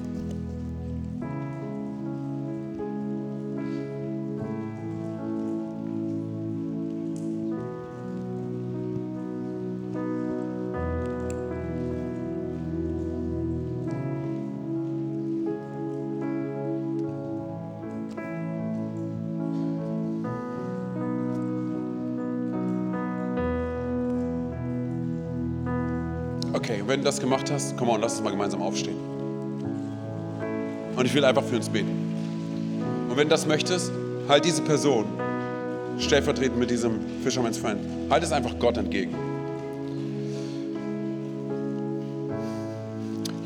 Wenn du das gemacht hast, komm on, lass uns mal gemeinsam aufstehen. Und ich will einfach für uns beten. Und wenn du das möchtest, halt diese Person stellvertretend mit diesem Fisherman's Friend, halt es einfach Gott entgegen.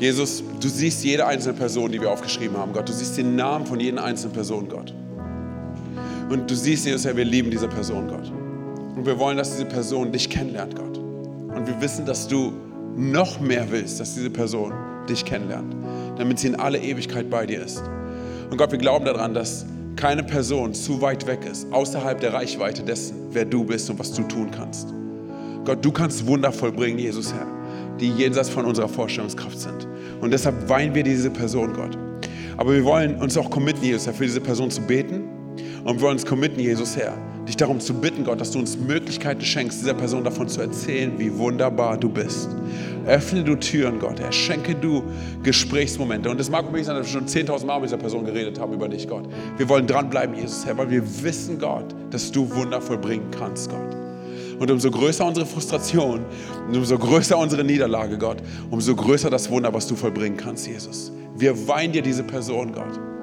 Jesus, du siehst jede einzelne Person, die wir aufgeschrieben haben, Gott. Du siehst den Namen von jeder einzelnen Person, Gott. Und du siehst, Jesus, Herr, wir lieben diese Person, Gott. Und wir wollen, dass diese Person dich kennenlernt, Gott. Und wir wissen, dass du noch mehr willst, dass diese Person dich kennenlernt, damit sie in alle Ewigkeit bei dir ist. Und Gott, wir glauben daran, dass keine Person zu weit weg ist, außerhalb der Reichweite dessen, wer du bist und was du tun kannst. Gott, du kannst Wunder vollbringen, Jesus Herr, die jenseits von unserer Vorstellungskraft sind. Und deshalb weinen wir diese Person, Gott. Aber wir wollen uns auch committen, Jesus Herr, für diese Person zu beten. Und wir wollen uns committen, Jesus Herr, dich darum zu bitten, Gott, dass du uns Möglichkeiten schenkst, dieser Person davon zu erzählen, wie wunderbar du bist. Öffne du Türen, Gott, Herr. Schenke du Gesprächsmomente. Und es mag möglich sein, dass wir schon 10.000 Mal mit dieser Person geredet haben über dich, Gott. Wir wollen dranbleiben, Jesus, Herr, weil wir wissen, Gott, dass du Wunder vollbringen kannst, Gott. Und umso größer unsere Frustration, umso größer unsere Niederlage, Gott, umso größer das Wunder, was du vollbringen kannst, Jesus. Wir weinen dir diese Person, Gott.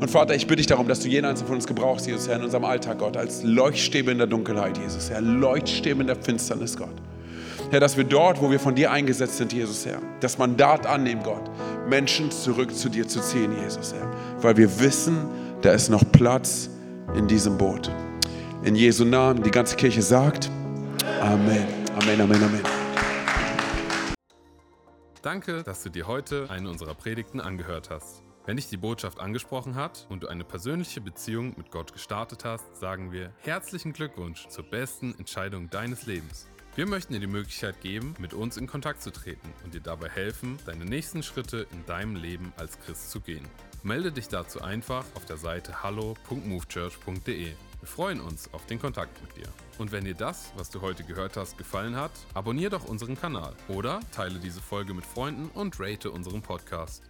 Und Vater, ich bitte dich darum, dass du jeden einzelnen von uns gebrauchst, Jesus, Herr, in unserem Alltag, Gott, als Leuchtstäbe in der Dunkelheit, Jesus, Herr, Leuchtstäbe in der Finsternis, Gott. Herr, dass wir dort, wo wir von dir eingesetzt sind, Jesus, Herr, das Mandat annehmen, Gott, Menschen zurück zu dir zu ziehen, Jesus, Herr. Weil wir wissen, da ist noch Platz in diesem Boot. In Jesu Namen, die ganze Kirche sagt, Amen, Amen, Amen, Amen. Danke, dass du dir heute eine unserer Predigten angehört hast. Wenn dich die Botschaft angesprochen hat und du eine persönliche Beziehung mit Gott gestartet hast, sagen wir herzlichen Glückwunsch zur besten Entscheidung deines Lebens. Wir möchten dir die Möglichkeit geben, mit uns in Kontakt zu treten und dir dabei helfen, deine nächsten Schritte in deinem Leben als Christ zu gehen. Melde dich dazu einfach auf der Seite hallo.movechurch.de. Wir freuen uns auf den Kontakt mit dir. Und wenn dir das, was du heute gehört hast, gefallen hat, abonniere doch unseren Kanal oder teile diese Folge mit Freunden und rate unseren Podcast.